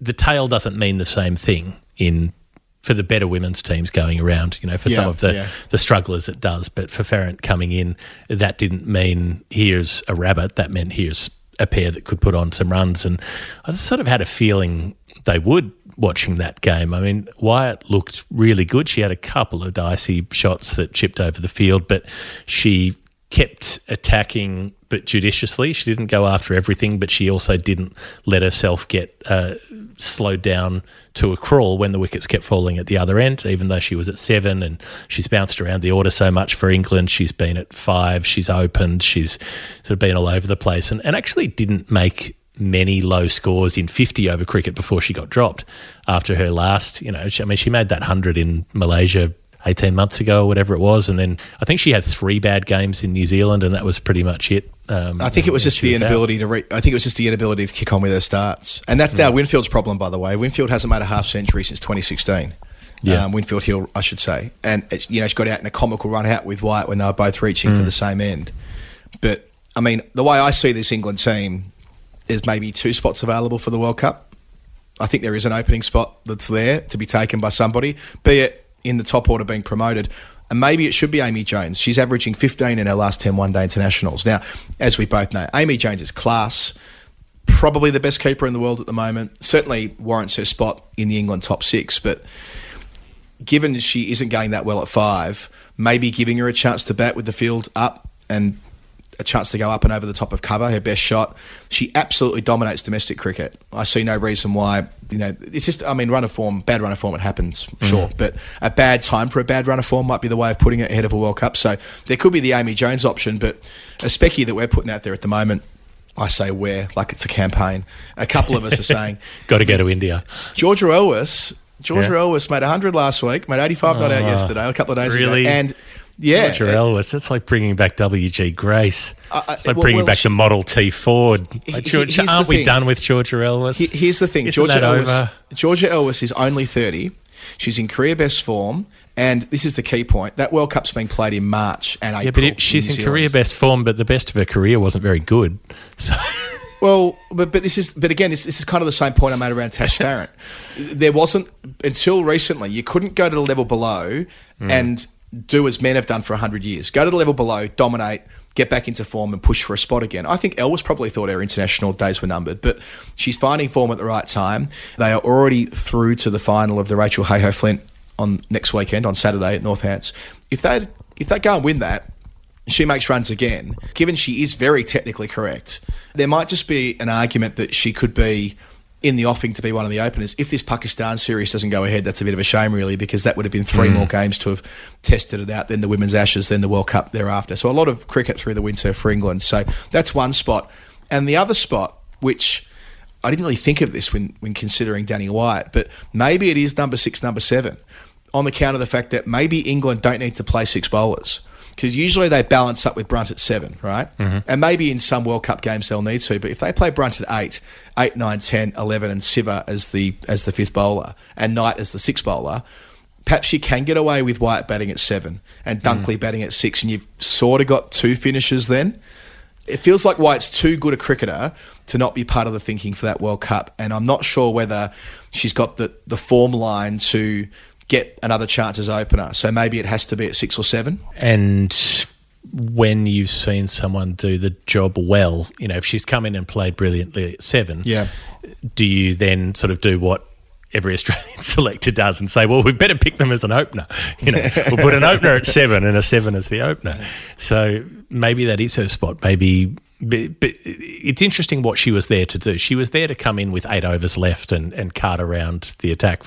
the tail doesn't mean the same thing in for the better women's teams going around. You know, for some of the yeah. the strugglers it does, but for Farrant coming in, that didn't mean here's a rabbit. That meant here's a pair that could put on some runs. And I sort of had a feeling they would watching that game. I mean, Wyatt looked really good. She had a couple of dicey shots that chipped over the field, but she kept attacking but judiciously. She didn't go after everything, but she also didn't let herself get uh, slowed down to a crawl when the wickets kept falling at the other end, even though she was at seven and she's bounced around the order so much for England. She's been at five, she's opened, she's sort of been all over the place and, and actually didn't make many low scores in 50 over cricket before she got dropped after her last, you know, she, I mean, she made that 100 in Malaysia 18 months ago or whatever it was. And then I think she had three bad games in New Zealand and that was pretty much it. Um, I think it was just the out. inability to. Re- I think it was just the inability to kick on with her starts, and that's now Mm. Winfield's problem, by the way. Winfield hasn't made a half century since 2016. Yeah. Um, Winfield Hill, I should say, and it's, you know she got out in a comical run out with Wyatt when they were both reaching for Mm. the same end. But I mean, the way I see this England team, there's maybe two spots available for the World Cup. I think there is an opening spot that's there to be taken by somebody, be it in the top order being promoted. And maybe it should be Amy Jones. She's averaging 15 in her last 10 one day internationals. Now, as we both know, Amy Jones is class, probably the best keeper in the world at the moment. Certainly warrants her spot in the England top six. But given she isn't going that well at five, maybe giving her a chance to bat with the field up and a chance to go up and over the top of cover, her best shot. She absolutely dominates domestic cricket. I see no reason why, you know, it's just, I mean, runner form, bad runner form, it happens, sure. Mm. But a bad time for a bad runner form might be the way of putting it ahead of a World Cup. So there could be the Amy Jones option, but a specky that we're putting out there at the moment, I say where, like it's a campaign. A couple of us are saying, Got to go to India. Georgia Elwiss. Georgia Yeah. Elwiss made 100 last week, made 85 not out Oh, yesterday, a couple of days really? ago. And yeah, Georgia uh, Elwiss. It's like bringing back WG Grace. I- I- it's like well- bringing well, back she- the Model T Ford. Like, George- aren't we thing. done with Georgia Elwiss? He- Here's the thing, Isn't Georgia Elwiss. over? Georgia is only thirty. She's in career best form, and this is the key point: that World Cup's being played in March and April. Yeah, but it, she's New in career best form, but the best of her career wasn't very good. So Well, but but this is but again, this, this is kind of the same point I made around Tash Farrant. there wasn't until recently you couldn't go to the level below Hmm. and do as men have done for hundred years. Go to the level below, dominate, get back into form, and push for a spot again. I think Elwiss probably thought her international days were numbered, but she's finding form at the right time. They are already through to the final of the Rachael Heyhoe Flint on next weekend on Saturday at Northants. If they if they go and win that, she makes runs again, given she is very technically correct, there might just be an argument that she could be in the offing to be one of the openers. If this Pakistan series doesn't go ahead, that's a bit of a shame, really, because that would have been three Mm. more games to have tested it out, then the Women's Ashes, then the World Cup thereafter. So a lot of cricket through the winter for England. So that's one spot. And the other spot, which I didn't really think of this when, when considering Danni Wyatt, but maybe it is number six, number seven, on the count of the fact that maybe England don't need to play six bowlers. Because usually they balance up with Brunt at seven, right? Mm-hmm. And maybe in some World Cup games they'll need to. But if they play Brunt at eight, eight, nine, 10, 11, and Sciver as the as the fifth bowler, and Knight as the sixth bowler, perhaps you can get away with Wyatt batting at seven and mm. Dunkley batting at six, and you've sort of got two finishes then. It feels like Wyatt's too good a cricketer to not be part of the thinking for that World Cup, and I'm not sure whether she's got the, the form line to get another chance as opener. So maybe it has to be at six or seven. And when you've seen someone do the job well, you know, if she's come in and played brilliantly at seven, Yeah. do you then sort of do what every Australian selector does and say, well, we better pick them as an opener? You know, we'll put an opener at seven and a seven as the opener. So maybe that is her spot. Maybe. But, but it's interesting what she was there to do. She was there to come in with eight overs left and, and cart around the attack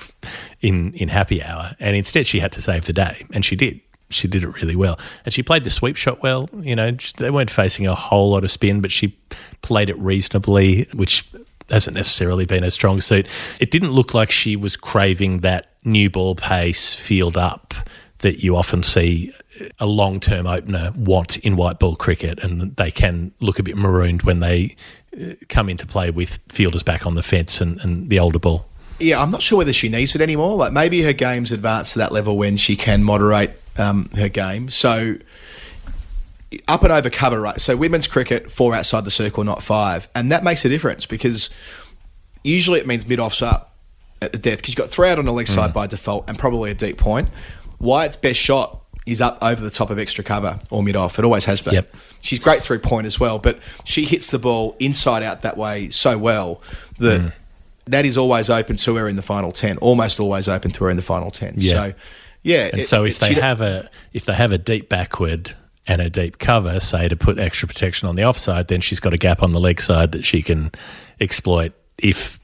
in, in happy hour. And instead, she had to save the day. And she did she did it really well. And she played the sweep shot well. You know, they weren't facing a whole lot of spin, but she played it reasonably, which hasn't necessarily been her strong suit. It didn't look like she was craving that new ball pace field up that you often see a long term opener want in white ball cricket, and they can look a bit marooned when they uh, come into play with fielders back on the fence and, and the older ball. Yeah, I'm not sure whether she needs it anymore. Like maybe her game's advanced to that level when she can moderate um, her game. So up and over cover, right? So women's cricket, four outside the circle, not five, and that makes a difference because usually it means mid offs up at the death because you've got three out on the leg side by default and probably a deep point. Wyatt's best shot is up over the top of extra cover or mid off. It always has been. Yep. She's great through point as well, but she hits the ball inside out that way so well that mm. that is always open to her in the final ten. Almost always open to her in the final ten. Yeah. So yeah, And it- so if it- they have a if they have a deep backward and a deep cover, say to put extra protection on the offside, then she's got a gap on the leg side that she can exploit. If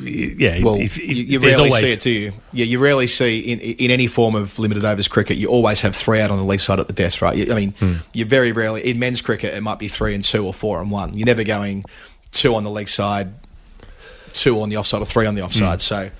yeah, Well, if, you, you rarely always- see it, do you? Yeah, you rarely see in in any form of limited overs cricket. You always have three out on the leg side at the death, right? You, I mean, Hmm. you very rarely in men's cricket it might be three and two or four and one. You're never going two on the leg side, two on the offside, or three on the offside. Hmm. So.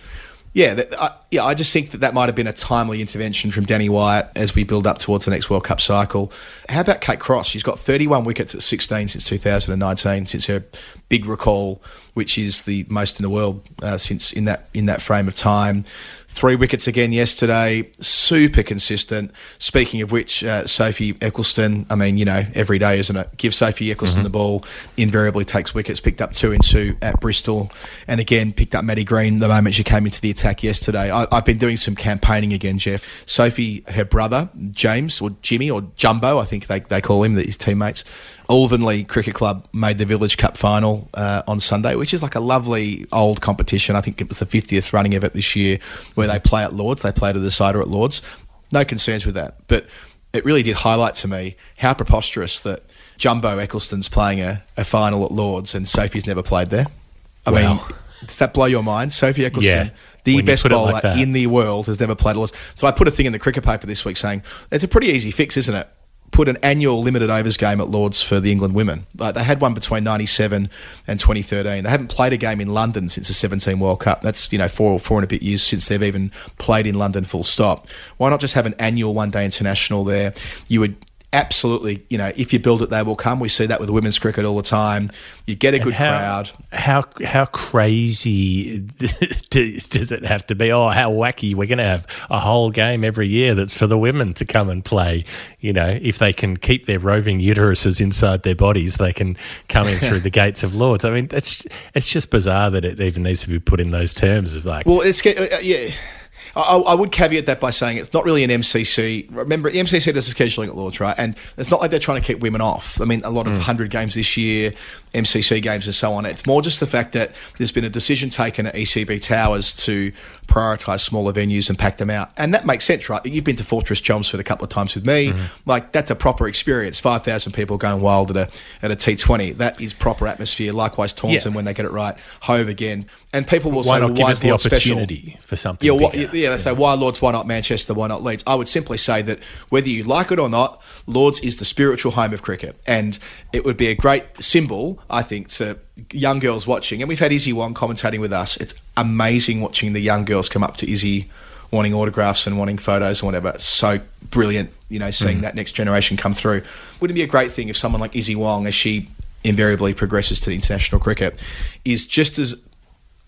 Yeah, that, I, yeah. I just think that that might have been a timely intervention from Danni Wyatt as we build up towards the next World Cup cycle. How about Kate Cross? She's got 31 wickets at 16 since 2019, since her big recall, which is the most in the world uh, since in that in that frame of time. Three wickets again yesterday, super consistent. Speaking of which, uh, Sophie Ecclestone, I mean, you know, every day, isn't it? Give Sophie Ecclestone the ball, invariably takes wickets, picked up two and two at Bristol, and again picked up Maddie Green the moment she came into the attack yesterday. I, I've been doing some campaigning again, Geoff. Sophie, her brother, James, or Jimmy, or Jumbo, I think they, they call him, his teammates. Alvanley Cricket Club made the Village Cup final uh, on Sunday, which is like a lovely old competition. I think it was the 50th running of it this year, where they play at Lords. They play to the decider at Lords. No concerns with that. But it really did highlight to me how preposterous that Jumbo Ecclestone's playing a, a final at Lords and Sophie's never played there. I Wow. mean, does that blow your mind? Sophie Ecclestone, Yeah, the best bowler like in the world, has never played at Lords. So I put a thing in the cricket paper this week saying it's a pretty easy fix, isn't it? Put an annual limited overs game at Lords for the England women. Like they had one between '97 and 2013. They haven't played a game in London since the 17 World Cup. That's you know four or four and a bit years since they've even played in London. Full stop. Why not just have an annual one day international there? You would. Absolutely, you know, if you build it, they will come. We see that with women's cricket all the time. You get a good how, crowd. How how crazy does it have to be? Oh, how wacky! We're going to have a whole game every year that's for the women to come and play. You know, if they can keep their roving uteruses inside their bodies, they can come in through the gates of Lords. I mean, it's it's just bizarre that it even needs to be put in those terms. Of like, Well, it's uh, yeah. I, I would caveat that by saying it's not really an MCC. Remember, the MCC does the scheduling at Lords, right? And it's not like they're trying to keep women off. I mean, a lot of mm. 100 games this year, MCC games, and so on. It's more just the fact that there's been a decision taken at ECB Towers to prioritise smaller venues and pack them out. And that makes sense, right? You've been to Fortress Chelmsford a couple of times with me. Mm-hmm. Like, that's a proper experience. 5,000 people going wild at a, at a T20. That is proper atmosphere. Likewise, Taunton, Yeah. when they get it right. Hove again. And people will why say, not well, give why is the Lords special? opportunity for something? Yeah, wh- bigger? yeah, they say why Lords, why not Manchester, why not Leeds? I would simply say that whether you like it or not, Lords is the spiritual home of cricket, and it would be a great symbol, I think, to young girls watching. And we've had Izzy Wong commentating with us. It's amazing watching the young girls come up to Izzy, wanting autographs and wanting photos and whatever. It's so brilliant, you know, seeing mm. that next generation come through. Wouldn't it be a great thing if someone like Izzy Wong, as she invariably progresses to international cricket, is just as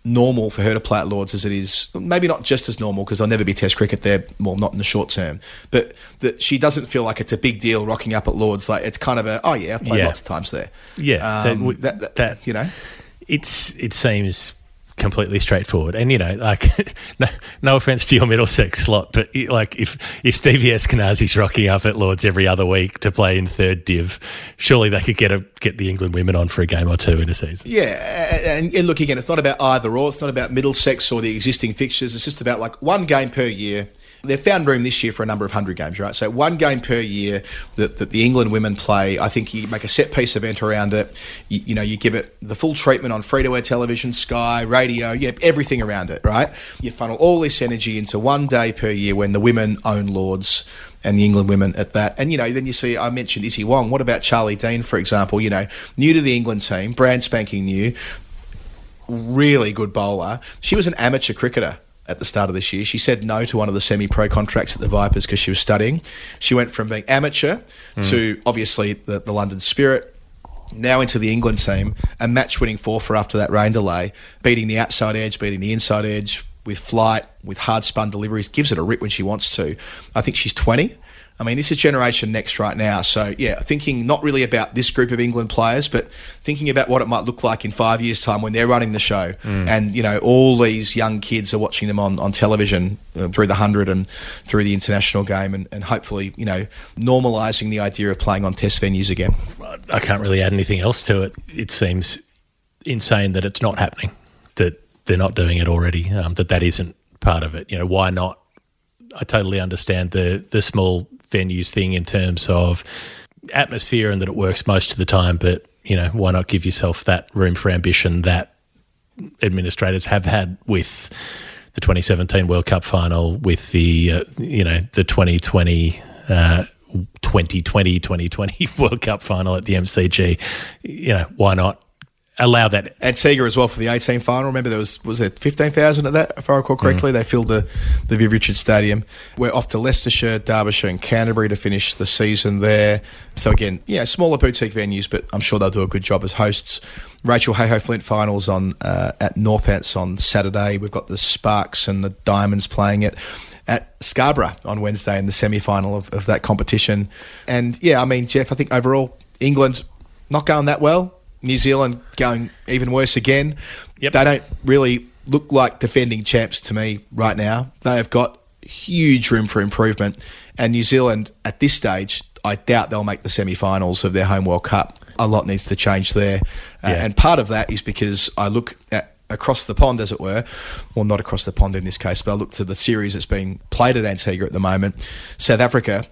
normal for her to play at Lords as it is, maybe not just as normal because there'll never be Test cricket there, well, not in the short term, but that she doesn't feel like it's a big deal rocking up at Lords. Like it's kind of a, oh yeah, I've played Yeah. lots of times there. Yeah, Um, that that, that, that- you know, it's it seems completely straightforward. And you know, like no, no offense to your Middlesex slot, but like if if Stevie Eskenazi's rocking up at Lords every other week to play in third div, surely they could get a get the England women on for a game or two in a season. Yeah, and, and look again, it's not about either or. It's not about Middlesex or the existing fixtures. It's just about like one game per year. They've found room this year for a number of hundred games, right? So one game per year that, that the England women play. I think you make a set piece event around it. You, you know, you give it the full treatment on free to air television, Sky, radio, you know, everything around it, right? You funnel all this energy into one day per year when the women own Lords and the England women at that. And, you know, then you see, I mentioned Izzy Wong. What about Charlie Dean, for example? You know, new to the England team, brand spanking new, really good bowler. She was an amateur cricketer at the start of this year. She said no to one of the semi pro contracts at the Vipers because she was studying. She went from being amateur hmm. to obviously the, the London Spirit. Now into the England team, a match winning four for after that rain delay, beating the outside edge, beating the inside edge with flight, with hard spun deliveries, gives it a rip when she wants to. I think she's 20. I mean, this is generation next right now. So, yeah, thinking not really about this group of England players, but thinking about what it might look like in five years' time when they're running the show. And, you know, all these young kids are watching them on, on television uh, through the 100 and through the international game and, and hopefully, you know, normalising the idea of playing on test venues again. I can't really add anything else to it. It seems insane that it's not happening, that they're not doing it already, um, that that isn't part of it. You know, why not? I totally understand the the small venues thing in terms of atmosphere and that it works most of the time, but you know, why not give yourself that room for ambition that administrators have had with the 2017 World Cup final, with the uh, you know the 2020. Uh, 2020 2020 World Cup final at the MCG. You know, why not allow that? Antigua as well for the 18 final. Remember, there was was there 15,000 at that, if I recall correctly. They filled the the Viv Richards Stadium. We're off to Leicestershire, Derbyshire, and Canterbury to finish the season there. So again, yeah, smaller boutique venues, but I'm sure they'll do a good job as hosts. Rachael Heyhoe Flint finals on uh, at Northants on Saturday. We've got the Sparks and the Diamonds playing it at Scarborough on Wednesday in the semi final of, of that competition. And yeah, I mean, Geoff, I think overall England not going that well. New Zealand going even worse again. Yep. They don't really look like defending champs to me right now. They have got huge room for improvement. And New Zealand, at this stage, I doubt they'll make the semi finals of their home World Cup. A lot needs to change there. Uh, and part of that is because I look at across the pond, as it were, well, not across the pond in this case, but I look to the series that's being played at Antigua at the moment. South Africa,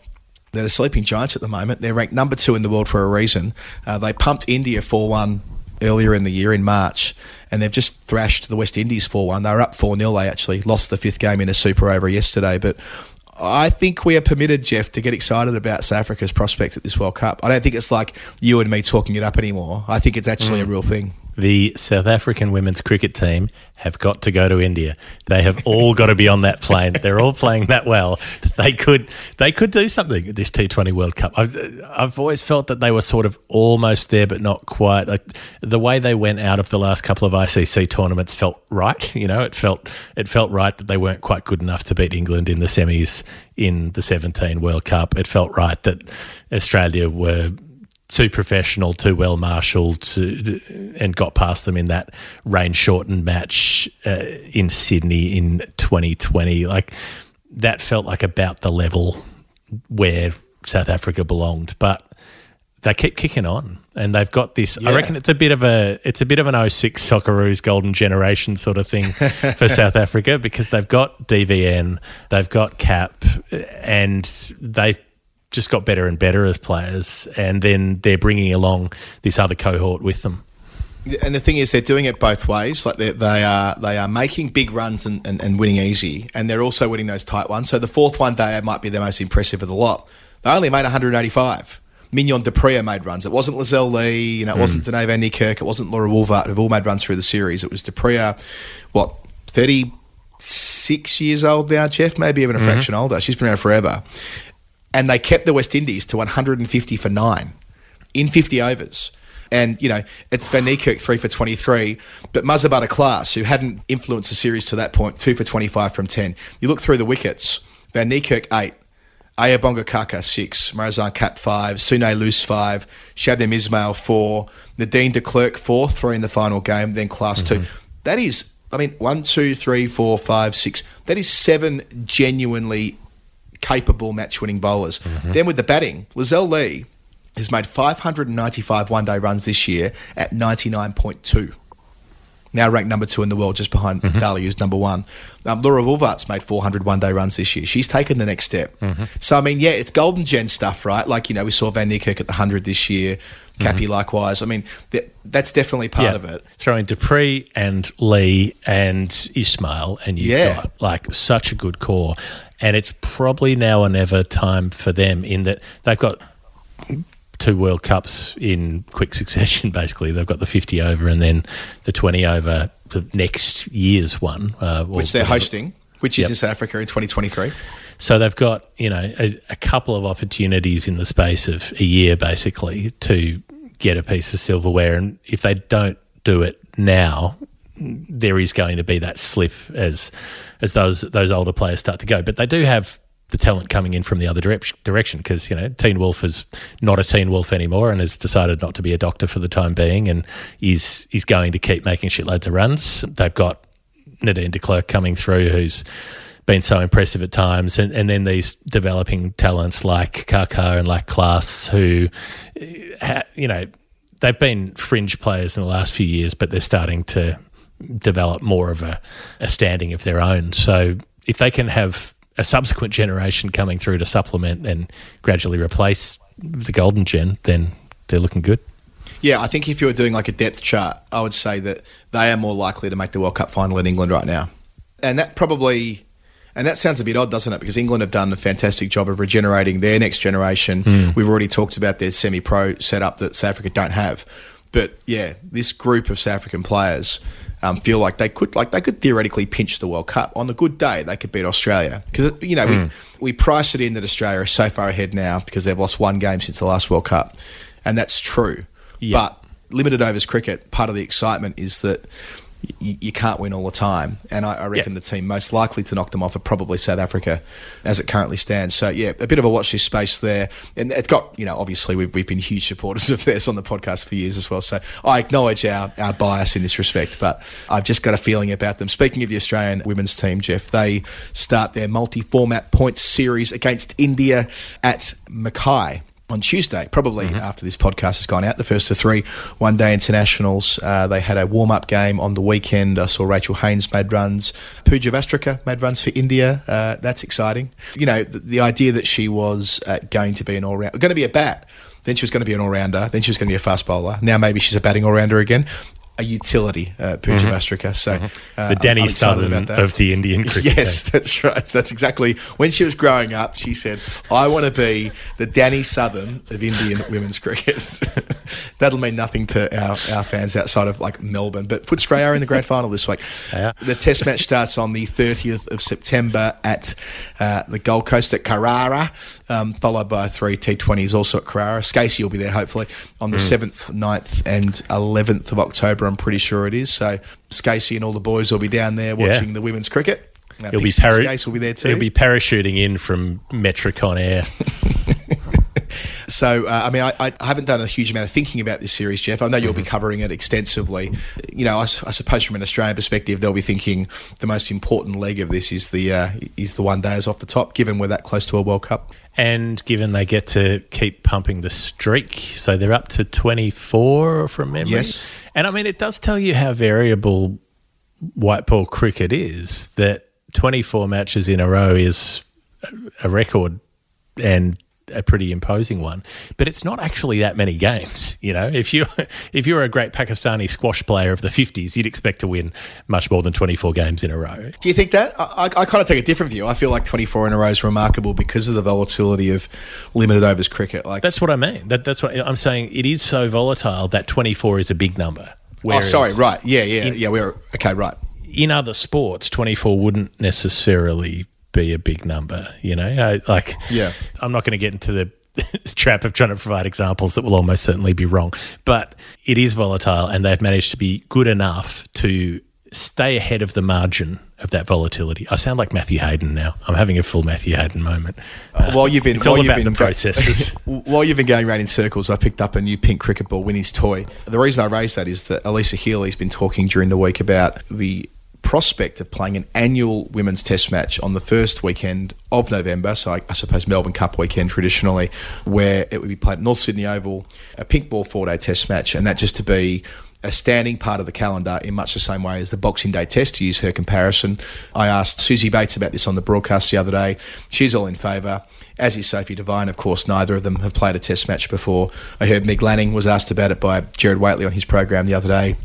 they're the sleeping giants at the moment. They're ranked number two in the world for a reason. Uh, they pumped India 4 1 earlier in the year in March, and they've just thrashed the West Indies 4 1. They were up 4 0. They actually lost the fifth game in a super over yesterday. But I think we are permitted, Geoff, to get excited about South Africa's prospects at this World Cup. I don't think it's like you and me talking it up anymore. I think it's actually a real thing. The South African women's cricket team have got to go to India. They have all got to be on that plane. They're all playing that well. They could they could do something at this T20 World Cup. I've, I've always felt that they were sort of almost there, but not quite. Like the way they went out of the last couple of ICC tournaments felt right. You know, it felt it felt right that they weren't quite good enough to beat England in the semis in the 17 World Cup. It felt right that Australia were too professional, too well marshalled, to, and got past them in that rain shortened match uh, in Sydney in 2020. Like that felt like about the level where South Africa belonged, but they keep kicking on, and they've got this. I reckon it's a bit of a it's a bit of an 06 Socceroos golden generation sort of thing for South Africa because they've got DVN, they've got Kapp, and they've just got better and better as players, and then they're bringing along this other cohort with them. And the thing is, they're doing it both ways. Like they, they are, they are making big runs and, and, and winning easy, and they're also winning those tight ones. So the fourth one day might be the most impressive of the lot. They only made 185. Mignon du Preez made runs. It wasn't Lizelle Lee, you know, it wasn't mm. Danae Van Niekerk, it wasn't Laura Wolvaardt, who've all made runs through the series. It was du Preez, what, 36 years old now, Geoff? Maybe even a mm-hmm. fraction older. She's been around forever. And they kept the West Indies to 150 for nine in 50 overs. And, you know, it's Van Niekerk, three for 23, but Masabata Klaas, who hadn't influenced the series to that point, two for 25 from 10. You look through the wickets, Van Niekerk, eight. Ayabonga Khaka, six. Marizanne Kapp, five. Sune Luus, five. Shabnim Ismail, four. Nadine de Klerk, four. Three in the final game, then Class, two. Mm-hmm. That is, I mean, one, two, three, four, five, six. That is seven genuinely capable match winning bowlers. Mm-hmm. Then with the batting, Lizelle Lee has made 595 one day runs this year at 99.2. Now ranked number two in the world, just behind mm-hmm. Dali, who's number one. Um, Laura Wolvaardt's made 400 one day runs this year. She's taken the next step. Mm-hmm. So, I mean, yeah, it's golden gen stuff, right? Like, you know, we saw Van Niekerk at the 100 this year, Cappy likewise. I mean, th- that's definitely part of it. Throw in du Preez and Lee and Ismail, and you've Yeah. got like such a good core. And it's probably now or never time for them in that they've got two World Cups in quick succession, basically. They've got the 50 over and then the 20 over the next year's one. Uh, Which they're whatever. hosting. which is Yep. in South Africa in 2023. So they've got you know a, a couple of opportunities in the space of a year, basically, to get a piece of silverware, and if they don't do it now, there is going to be that slip as as those those older players start to go. But they do have the talent coming in from the other direction because you know Teen Wolf is not a Teen Wolf anymore and has decided not to be a doctor for the time being, and is is going to keep making shitloads of runs. They've got Nadine de coming through, who's been so impressive at times, and, and then these developing talents like Khaka and like Klaas, who, eh, ha, you know, they've been fringe players in the last few years, but they're starting to develop more of a, a standing of their own. So if they can have a subsequent generation coming through to supplement and gradually replace the golden gen, then they're looking good. Yeah, I think if you were doing like a depth chart, I would say that they are more likely to make the World Cup final in England right now. And that probably, and that sounds a bit odd, doesn't it? Because England have done a fantastic job of regenerating their next generation. Hmm. We've already talked about their semi pro setup that South Africa don't have. But yeah, this group of South African players um, feel like they could, like they could theoretically pinch the World Cup on a good day. They could beat Australia because you know we we price it in that Australia is so far ahead now because they've lost one game since the last World Cup, and that's true. Yeah. But limited overs cricket, part of the excitement is that you, you can't win all the time. And I, I reckon the team most likely to knock them off are probably South Africa as it currently stands. So, yeah, a bit of a watch this space there. And it's got, you know, obviously we've, we've been huge supporters of theirs on the podcast for years as well. So I acknowledge our, our bias in this respect, but I've just got a feeling about them. Speaking of the Australian women's team, Geoff, they start their multi format points series against India at Mackay on Tuesday, probably after this podcast has gone out. The first of three one day internationals. Uh, they had a warm up game on the weekend. I saw Rachael Haynes made runs. Pooja Vastrakar made runs for India. Uh, that's exciting. You know, the, the idea that she was uh, going to be an all round, going to be a bat. Then she was going to be an all rounder. Then she was going to be a fast bowler. Now maybe she's a batting all rounder again. A utility, uh, Pooja Vastrakar. So uh, The Danny I'm Southern of the Indian cricket Yes, that's right. That's exactly when she was growing up. She said, "I want to be the Danny Southern of Indian women's cricket." That'll mean nothing to our, our fans outside of like Melbourne, but Footscray are in the grand final this week. Yeah. The Test match starts on the 30th of September at uh, the Gold Coast at Carrara, um, followed by three T20s also at Carrara. Scasey will be there hopefully on the 7th, 9th, and 11th of October. I'm pretty sure it is. So Scasey and all the boys will be down there Yeah. watching the women's cricket. Uh, He'll be, para- will be there too. he'll be parachuting in from Metricon Air. So, uh, I mean, I, I haven't done a huge amount of thinking about this series, Geoff. I know you'll be covering it extensively. You know, I suppose from an Australian perspective, they'll be thinking the most important leg of this is the uh, is the one days off the top, given we're that close to a World Cup. And given they get to keep pumping the streak, so they're up to 24 from memory. Yes. And I mean, it does tell you how variable white ball cricket is that 24 matches in a row is a record and a pretty imposing one. But it's not actually that many games. You know, if you if you're a great Pakistani squash player of the 50s, you'd expect to win much more than 24 games in a row. Do you think that? I, I, kind of take a different view. I feel like 24 in a row is remarkable because of the volatility of limited overs cricket. Like, That's what I mean. That, that's what I'm saying. It is so volatile that 24 is a big number. oh, sorry, right? Yeah, yeah, in- yeah. We're okay, right. In other sports, 24 wouldn't necessarily be a big number. You know, I, like Yeah. I'm not going to get into the trap of trying to provide examples that will almost certainly be wrong, but it is volatile, and they've managed to be good enough to stay ahead of the margin of that volatility. I sound like Matthew Hayden now. I'm having a full Matthew Hayden moment. Uh, While you've been, it's all while you've about been the processes. While you've been going around in circles, I picked up a new pink cricket ball, Winnie's toy. The reason I raised that is that Alyssa Healy's been talking during the week about the prospect of playing an annual women's test match on the first weekend of November, so I, I suppose Melbourne Cup weekend traditionally, where it would be played at North Sydney Oval, a pink ball four day test match, and that just to be a standing part of the calendar in much the same way as the Boxing Day Test, to use her comparison. I asked Suzie Bates about this on the broadcast the other day. She's all in favour, as is Sophie Devine. Of course, neither of them have played a Test match before. I heard Meg Lanning was asked about it by Gerard Whateley on his program the other day.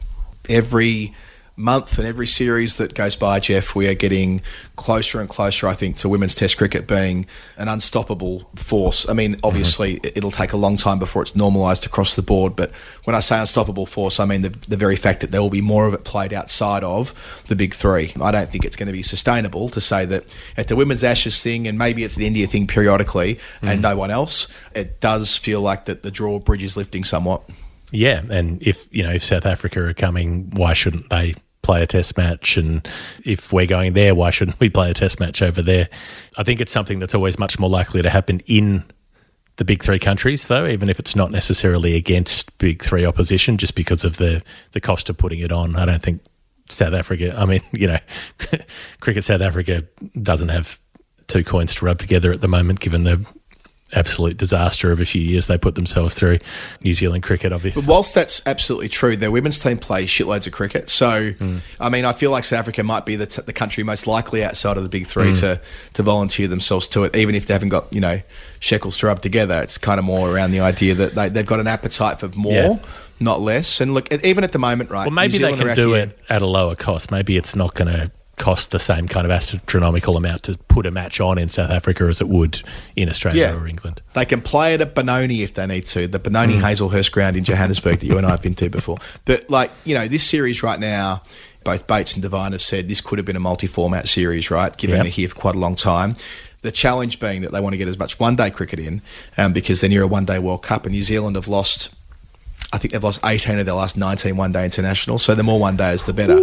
Every month and every series that goes by, Geoff, we are getting closer and closer, I think, to women's Test cricket being an unstoppable force. I mean, obviously, Mm-hmm. it'll take a long time before it's normalised across the board, but when I say unstoppable force, I mean the, the very fact that there will be more of it played outside of the big three. I don't think it's going to be sustainable to say that at the women's Ashes thing, and maybe it's the India thing periodically, and Mm. no one else, it does feel like that the drawbridge is lifting somewhat. Yeah, and if you know if South Africa are coming, why shouldn't they play a test match? And if we're going there, why shouldn't we play a test match over there? I think it's something that's always much more likely to happen in the big three countries, though, even if it's not necessarily against big three opposition, just because of the the cost of putting it on. I don't think South Africa. I mean, you know, cricket South Africa doesn't have two coins to rub together at the moment, given the absolute disaster of a few years they put themselves through. New Zealand cricket, obviously. But whilst that's absolutely true, their women's team plays shitloads of cricket. So, Hmm. I mean, I feel like South Africa might be the, t- the country most likely outside of the big three Mm. to, to volunteer themselves to it, even if they haven't got, you know, shekels to rub together. It's kind of more around the idea that they, they've got an appetite for more, Yeah. not less. And look, even at the moment, right? Well, maybe New they can do here- it at a lower cost. Maybe it's not going to cost the same kind of astronomical amount to put a match on in South Africa as it would in Australia Yeah. or England. They can play it at Benoni if they need to, the Benoni Mm. Hazelhurst ground in Johannesburg that you and I have been to before. But like you know, this series right now, both Bates and Devine have said this could have been a multi-format series, right? Given Yep. they're here for quite a long time. The challenge being that they want to get as much one-day cricket in, um, because they're near a one-day World Cup, and New Zealand have lost. I think they've lost 18 of their last 19 one-day internationals, so the more one days, the better.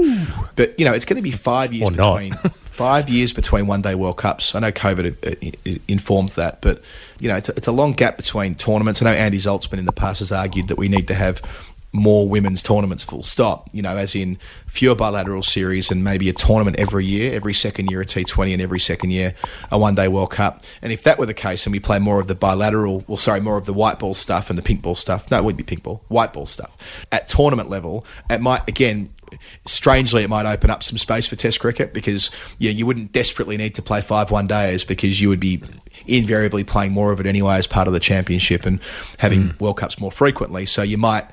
But you know, it's going to be five years between five years between one-day World Cups. I know COVID uh, informs that, but you know, it's a, it's a long gap between tournaments. I know Andy Zaltzman in the past has argued that we need to have more women's tournaments full stop. You know as in fewer bilateral series and maybe a tournament every year every second year a T20 and every second year a one day World Cup. And if that were the case and we play more of the bilateral well sorry more of the white ball stuff and the pink ball stuff no it would be pink ball white ball stuff. At tournament level it might again strangely it might open up some space for test cricket because yeah you wouldn't desperately need to play five one days because you would be invariably playing more of it anyway as part of the championship and having hmm. World Cups more frequently. So you might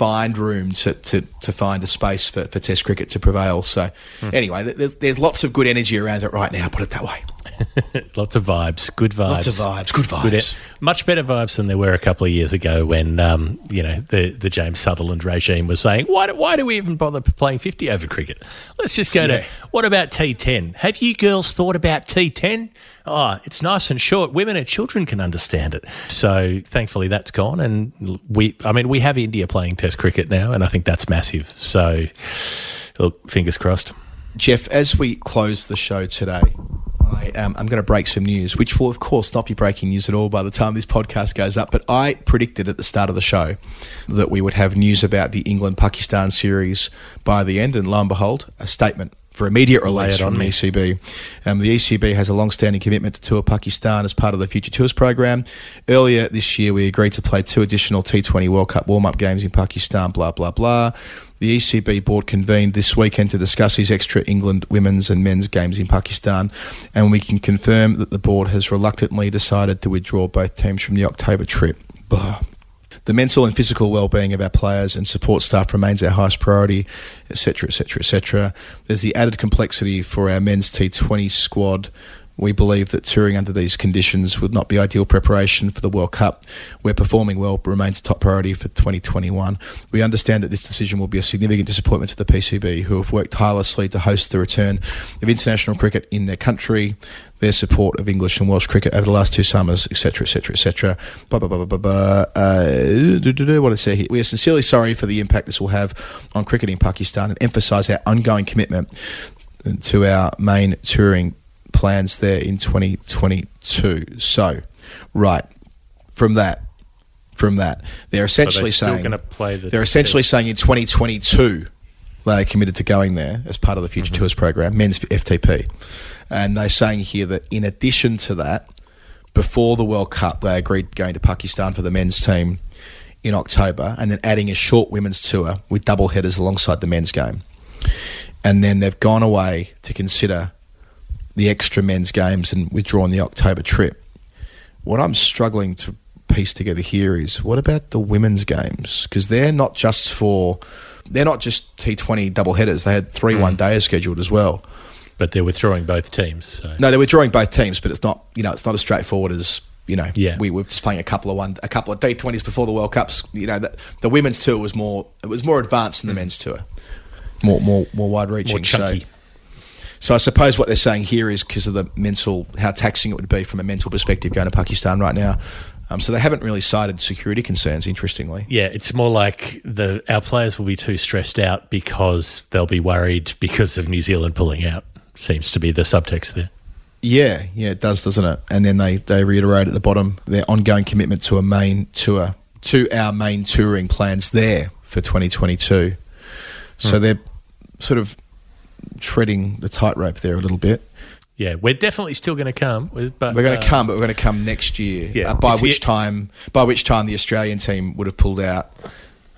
find room to, to, to find a space for, for Test cricket to prevail. So, hmm. anyway, there's, there's lots of good energy around it right now, put it that way. Lots of vibes, good vibes. Lots of vibes, good vibes. much better vibes than there were a couple of years ago when, um, you know, the, the James Sutherland regime was saying, why do, why do we even bother playing 50 over cricket? Let's just go Yeah. to, what about T10? Have you girls thought about T10? Oh, it's nice and short. Women and children can understand it. So thankfully that's gone. And we, I mean, we have India playing Test cricket now, and I think that's massive. So, look, fingers crossed. Geoff, as we close the show today, I, um, I'm going to break some news, which will, of course, not be breaking news at all by the time this podcast goes up. But I predicted at the start of the show that we would have news about the England Pakistan series by the end, and lo and behold, a statement for immediate release from the me. ECB. Um, the ECB has a long-standing commitment to tour Pakistan as part of the Future Tours program. Earlier this year, we agreed to play two additional T20 World Cup warm-up games in Pakistan. Blah blah blah. The ECB board convened this weekend to discuss these extra England women's and men's games in Pakistan, and we can confirm that the board has reluctantly decided to withdraw both teams from the October trip. Blah. The mental and physical well-being of our players and support staff remains our highest priority, etc., etc., etc. There's the added complexity for our men's T20 squad. We believe that touring under these conditions would not be ideal preparation for the World Cup, where performing well remains top priority for 2021. We understand that this decision will be a significant disappointment to the PCB, who have worked tirelessly to host the return of international cricket in their country their support of English and Welsh cricket over the last two summers, etc., etc., etc. Blah blah blah blah blah. blah. Uh, do, do, do, what I say here? We are sincerely sorry for the impact this will have on cricket in Pakistan, and emphasise our ongoing commitment to our main touring plans there in 2022. So, right from that, from that, they're essentially still saying gonna play the they're essentially test. saying in 2022 they committed to going there as part of the Future mm-hmm. Tours program, men's FTP. And they're saying here that in addition to that, before the World Cup, they agreed going to Pakistan for the men's team in October and then adding a short women's tour with double headers alongside the men's game. And then they've gone away to consider the extra men's games and withdrawn the October trip. What I'm struggling to piece together here is what about the women's games? Because they're not just for they're not just T20 double headers. They had three Mm. one days scheduled as well. But they're withdrawing both teams. So. No, they're withdrawing both teams, but it's not you know it's not as straightforward as you know. Yeah. we were just playing a couple of one a couple of T20s before the World Cups. You know, the, the women's tour was more it was more advanced than the men's tour, more more more wide reaching. More chunky. So, so I suppose what they're saying here is because of the mental how taxing it would be from a mental perspective going to Pakistan right now. Um, so they haven't really cited security concerns. Interestingly, Yeah, it's more like the our players will be too stressed out because they'll be worried because of New Zealand pulling out. Seems to be the subtext there. Yeah, yeah, it does, doesn't it? And then they, they reiterate at the bottom their ongoing commitment to a main tour, to our main touring plans there for 2022. So Hmm. they're sort of treading the tightrope there a little bit. Yeah, we're definitely still going to come, but We're going to uh, come, but we're going to come next year. Yeah, uh, by which the- time, by which time the Australian team would have pulled out.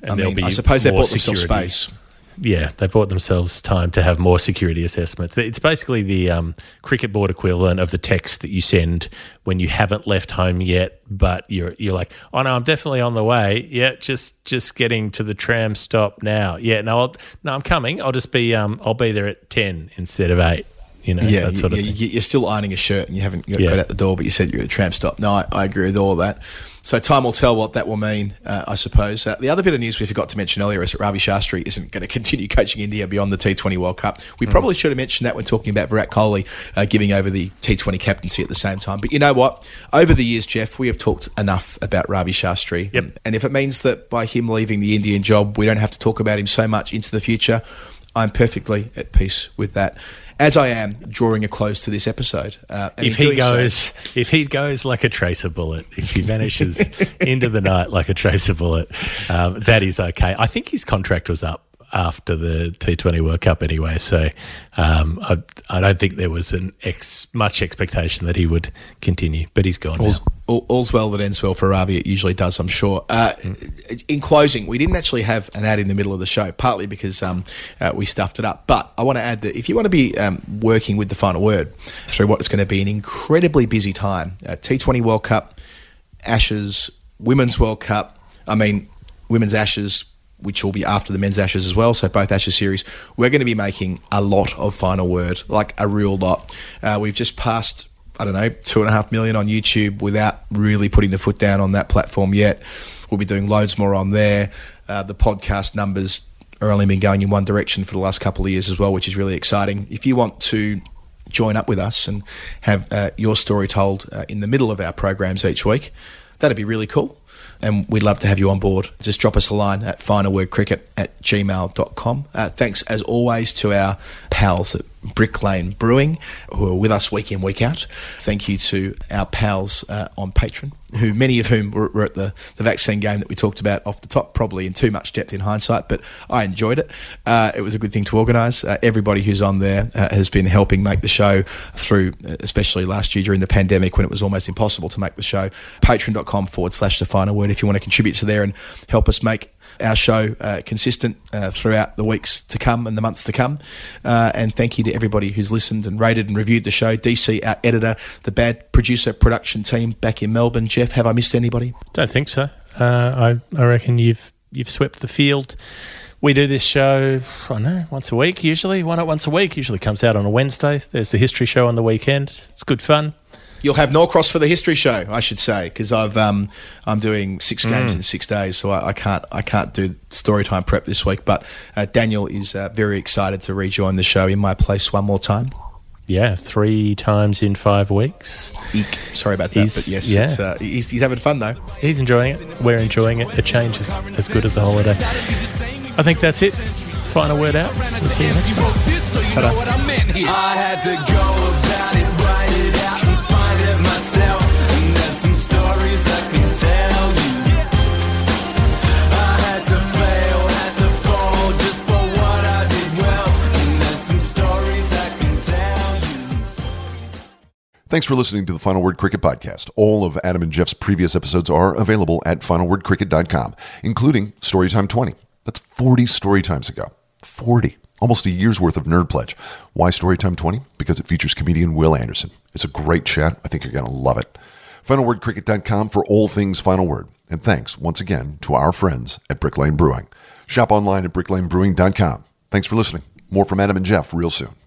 And I mean, I suppose they bought themselves space. Yeah, they bought themselves time to have more security assessments. It's basically the um, cricket board equivalent of the text that you send when you haven't left home yet, but you're you're like, oh no, I'm definitely on the way. Yeah, just just getting to the tram stop now. Yeah, no, I'll, no, I'm coming. I'll just be um, I'll be there at ten instead of eight. You know, yeah, that sort of you, you're still ironing a shirt and you haven't got, Yeah. out the door, but you said you're at a tram stop. No, I, I agree with all that. So time will tell what that will mean, uh, I suppose. Uh, the other bit of news we forgot to mention earlier is that Ravi Shastri isn't going to continue coaching India beyond the T20 World Cup. We probably should have mentioned that when talking about Virat Kohli uh, giving over the T20 captaincy at the same time. But you know what? Over the years, Geoff, we have talked enough about Ravi Shastri. Yep. And if it means that by him leaving the Indian job, we don't have to talk about him so much into the future, I'm perfectly at peace with that. As I am drawing a close to this episode. Uh, if he doing so- goes, if he goes like a tracer bullet, if he vanishes into the night like a tracer bullet, um, that is okay. I think his contract was up after the T20 World Cup anyway, so um, I, I don't think there was an ex, much expectation that he would continue, but he's gone. All's, all, all's well that ends well for Ravi. It usually does, I'm sure. Uh, In closing, we didn't actually have an ad in the middle of the show, partly because um, uh, we stuffed it up. But I want to add that if you want to be um, working with the final word through what is going to be an incredibly busy time, uh, T20 World Cup, Ashes, Women's World Cup, I mean, Women's Ashes, which will be after the men's Ashes as well. So both Ashes series, we're going to be making a lot of final word, like a real lot. Uh, we've just passed. I don't know, two and a half million on YouTube without really putting the foot down on that platform yet. We'll be doing loads more on there. Uh, the podcast numbers are only been going in one direction for the last couple of years as well, which is really exciting. If you want to join up with us and have uh, your story told uh, in the middle of our programs each week, that'd be really cool. And we'd love to have you on board. Just drop us a line at finalwordcricket at gmail.com. Uh, thanks, as always, to our pals at Brick Lane Brewing who are with us week in, week out. Thank you to our pals uh, on Patreon, who many of whom were, were at the, the vaccine game that we talked about off the top, probably in too much depth in hindsight, but I enjoyed it. Uh, it was a good thing to organise. Uh, everybody who's on there uh, has been helping make the show through, uh, especially last year during the pandemic when it was almost impossible to make the show. Patreon.com forward slash the final word if you want to contribute to there and help us make our show uh, consistent uh, throughout the weeks to come and the months to come. Uh, and thank you to everybody who's listened and rated and reviewed the show. DC, our editor, the bad producer production team back in Melbourne. Geoff, have I missed anybody? Don't think so. I I reckon you've you've swept the field. We do this show, I know, once a week usually. Why not once a week? Usually comes out on a Wednesday. There's the history show on the weekend. It's good fun. You'll have Norcross for the history show, I should say, because I've um, I'm doing six games Mm. in six days, so I, I can't I can't do story time prep this week. But uh, Daniel is uh, very excited to rejoin the show in my place one more time. Yeah, three times in five weeks. Eek. Sorry about that, He's- but yes, yeah. it's, uh, he's, he's having fun though. He's enjoying it. We're enjoying it. A change is as good as a holiday. I think that's it. Final word out. We'll see you next time. I had to go about it Thanks for listening to the Final Word Cricket Podcast. All of Adam and Geoff's previous episodes are available at finalwordcricket.com, including Storytime 20. That's 40 Storytimes ago. 40. Almost a year's worth of Nerd Pledge. Why Storytime 20? Because it features comedian Wil Anderson. It's a great chat. I think you're going to love it. finalwordcricket.com for all things Final Word. And thanks once again to our friends at Brick Lane Brewing. Shop online at bricklanebrewing.com. Thanks for listening. More from Adam and Jeff real soon.